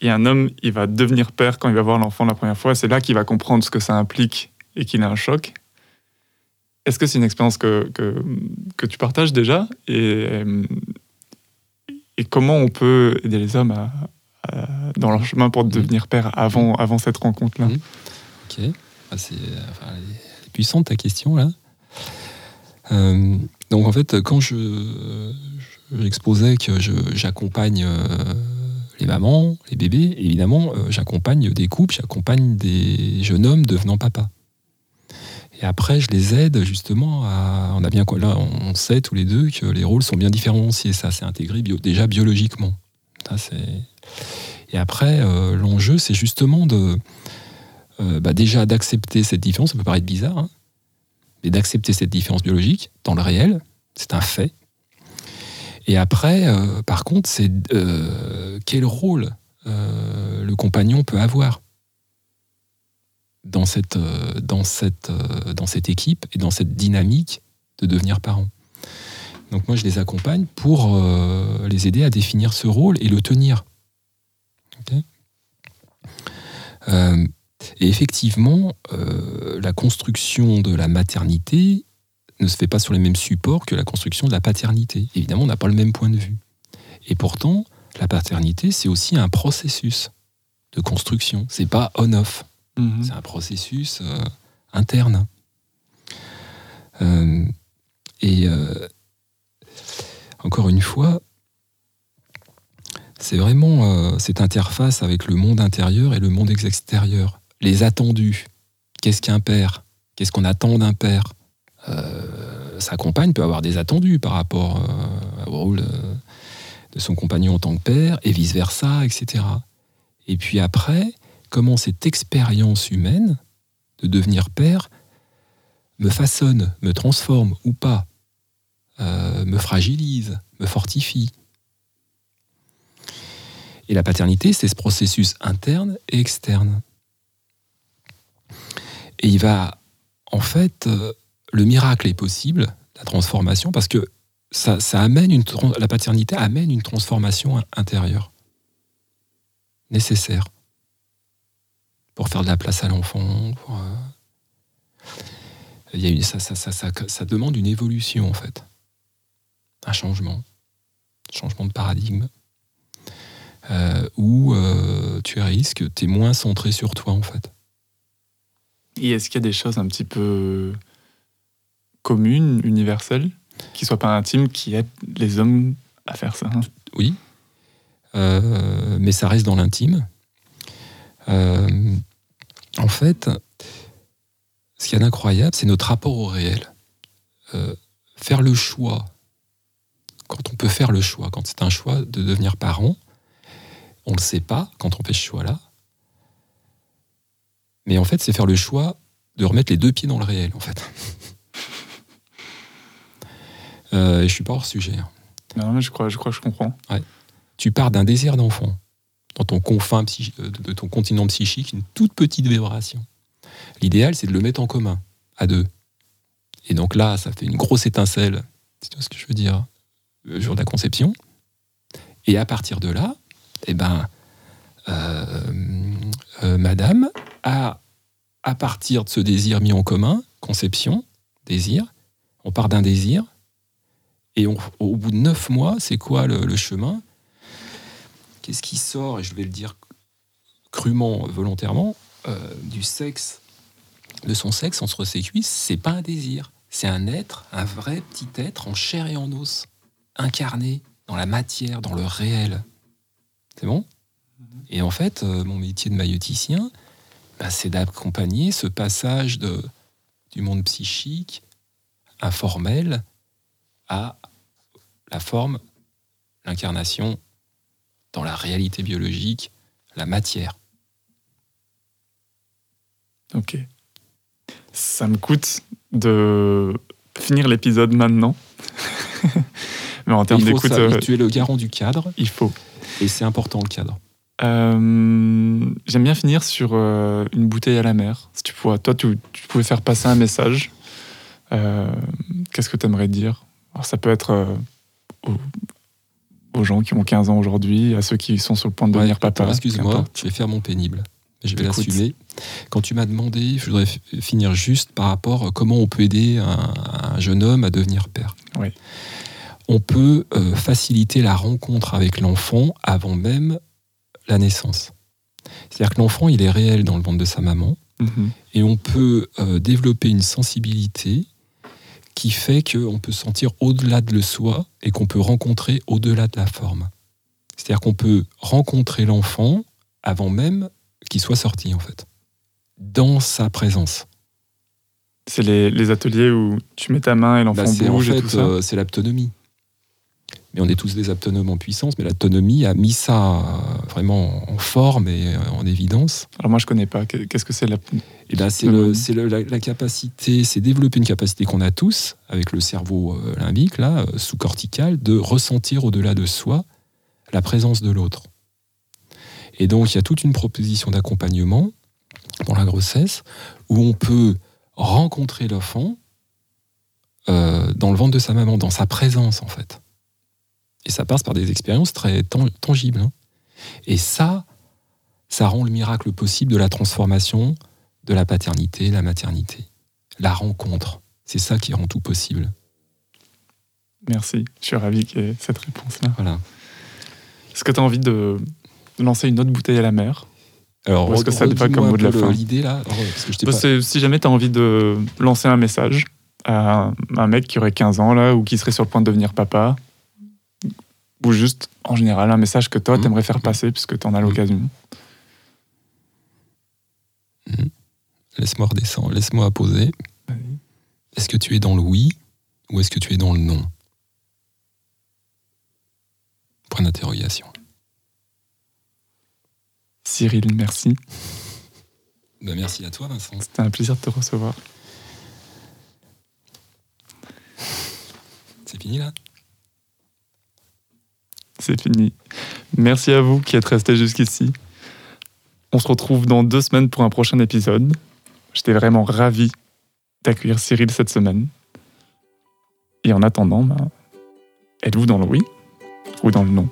Speaker 5: Et un homme, il va devenir père quand il va voir l'enfant la première fois. C'est là qu'il va comprendre ce que ça implique et qu'il a un choc. Est-ce que c'est une expérience que, que, que tu partages déjà et, euh, et comment on peut aider les hommes à, à- dans leur chemin pour devenir père avant, avant cette rencontre-là?
Speaker 6: Mhm. Ok. Ah, c'est enfin, est puissante ta question là. Euh, donc en fait, quand je j'exposais que j'accompagne euh, les mamans, les bébés. évidemment, euh, j'accompagne des couples, j'accompagne des jeunes hommes devenant papa. Et après, je les aide justement à. On a bien là, on sait tous les deux que les rôles sont bien différenciés. Ça, c'est intégré déjà biologiquement. Et après, euh, l'enjeu, c'est justement de bah, déjà d'accepter cette différence. Ça peut paraître bizarre, hein, mais d'accepter cette différence biologique dans le réel, c'est un fait. Et après, euh, par contre, c'est quel rôle le compagnon peut avoir dans cette, dans, cette, dans cette équipe et dans cette dynamique de devenir parent. Donc moi, je les accompagne pour les aider à définir ce rôle et le tenir. Euh, et effectivement, euh, la construction de la maternité ne se fait pas sur les mêmes supports que la construction de la paternité. Évidemment, on n'a pas le même point de vue. Et pourtant, la paternité, c'est aussi un processus de construction. C'est pas on-off. Mhm. C'est un processus euh, interne. et encore une fois, c'est vraiment euh, cette interface avec le monde intérieur et le monde extérieur. Les attendus. Qu'est-ce qu'un père? Qu'est-ce qu'on attend d'un père? Euh, Sa compagne peut avoir des attendus par rapport euh, au rôle de son compagnon en tant que père, et vice-versa, etc. Et puis après, comment cette expérience humaine de devenir père me façonne, me transforme ou pas, me fragilise, me fortifie. Et la paternité, c'est ce processus interne et externe. Et il va, en fait, euh, le miracle est possible, la transformation, parce que ça, amène une, la paternité amène une transformation intérieure nécessaire pour faire de la place à l'enfant. Euh, ça, ça, demande une évolution, en fait, un changement, changement de paradigme. Euh, où tu risques, tu es moins centré sur toi en fait.
Speaker 5: Et est-ce qu'il y a des choses un petit peu communes, universelles, qui soient pas intimes, qui aident les hommes à faire ça?
Speaker 6: Oui, euh, mais ça reste dans l'intime. en fait, ce qui est incroyable, c'est notre rapport au réel. faire le choix, quand on peut faire le choix, quand c'est un choix de devenir parent, on ne le sait pas quand on fait ce choix-là. Mais en fait, c'est faire le choix de remettre les deux pieds dans le réel, en fait. *laughs* euh, je suis pas hors sujet. Hein.
Speaker 5: Non, mais je crois, je crois que je comprends.
Speaker 6: Tu pars d'un désir d'enfant, dans ton confin euh, de ton continent psychique, une toute petite vibration. L'idéal, c'est de le mettre en commun, à deux. Et donc là, ça fait une grosse étincelle, c'est ce que je veux dire, le jour de la conception. Et à partir de là, eh ben, euh, euh, madame à partir de ce désir mis en commun, conception, désir, on part d'un désir, et au bout de neuf mois, c'est quoi le, chemin? Qu'est-ce qui sort, et je vais le dire crûment, volontairement, euh, du sexe, de son sexe entre ses cuisses, c'est pas un désir, c'est un être, un vrai petit être en chair et en os, incarné dans la matière, dans le réel. C'est bon? Et en fait, euh, mon métier de maïoticien, bah, c'est d'accompagner ce passage de, du monde psychique, informel, à la forme, l'incarnation dans la réalité biologique, la matière.
Speaker 5: Ok. Ça me coûte de finir l'épisode maintenant. *laughs*
Speaker 6: Mais en termes d'écoute. Euh, tu es le garant du cadre.
Speaker 5: Il faut.
Speaker 6: Et c'est important le cadre.
Speaker 5: Euh, j'aime bien finir sur euh, une bouteille à la mer. Si tu pouvais, toi, tu, pouvais faire passer un message. Euh, qu'est-ce que tu aimerais dire? Alors, Ça peut être aux, gens qui ont 15 ans aujourd'hui, à ceux qui sont sur le point de devenir papa.
Speaker 6: Excuse-moi, je vais faire mon pénible. Je vais l'assumer. Quand tu m'as demandé, je voudrais finir juste par rapport à comment on peut aider un, un jeune homme à devenir père.
Speaker 5: Oui
Speaker 6: on peut euh, faciliter la rencontre avec l'enfant avant même la naissance. C'est-à-dire que l'enfant, il est réel dans le ventre de sa maman, mhm. et on peut euh, développer une sensibilité qui fait qu'on peut sentir au-delà de le soi et qu'on peut rencontrer au-delà de la forme. C'est-à-dire qu'on peut rencontrer l'enfant avant même qu'il soit sorti, en fait, dans sa présence.
Speaker 5: C'est les, les ateliers où tu mets ta main et l'enfant
Speaker 6: Bah, c'est en
Speaker 5: bouge et
Speaker 6: fait,
Speaker 5: tout ça?
Speaker 6: euh, c'est l'autonomie. Mais on est tous des aptonomes en puissance, mais l'autonomie a mis ça euh, vraiment en forme et euh, en évidence.
Speaker 5: Alors moi, je connais pas. Qu'est-ce que c'est la...
Speaker 6: Et ben, c'est la, la capacité, c'est développer une capacité qu'on a tous avec le cerveau euh, limbique, là, sous-cortical, de ressentir au-delà de soi la présence de l'autre. Et donc, il y a toute une proposition d'accompagnement dans la grossesse où on peut rencontrer l'enfant euh, dans le ventre de sa maman, dans sa présence, en fait. Et ça passe par des expériences très tan- tangibles. hein. Et ça, ça rend le miracle possible de la transformation de la paternité, la maternité. La rencontre. C'est ça qui rend tout possible.
Speaker 5: Merci. Je suis ravi qu'il y ait cette réponse-là.
Speaker 6: Voilà.
Speaker 5: Est-ce que tu as envie de lancer une autre bouteille à la mer?
Speaker 6: Alors,
Speaker 5: est-ce que ça va
Speaker 6: redis-moi
Speaker 5: comme mot de la fin?
Speaker 6: L'idée là, parce que je pas-
Speaker 5: Si jamais tu as envie de lancer un message à un mec qui aurait 15 ans là ou qui serait sur le point de devenir papa, ou juste en général un message que toi
Speaker 6: Mhm.
Speaker 5: t'aimerais faire passer puisque tu en as l'occasion.
Speaker 6: Laisse-moi redescendre, laisse-moi poser. Est-ce que tu es dans le oui ou est-ce que tu es dans le non? Point d'interrogation.
Speaker 5: Cyril, merci.
Speaker 6: Ben, merci à toi, Vincent.
Speaker 5: C'était un plaisir de te recevoir.
Speaker 6: C'est fini là?
Speaker 5: C'est fini. Merci à vous qui êtes restés jusqu'ici. On se retrouve dans deux semaines pour un prochain épisode. J'étais vraiment ravi d'accueillir Cyril cette semaine. Et en attendant, ben, êtes-vous dans le oui ou dans le non?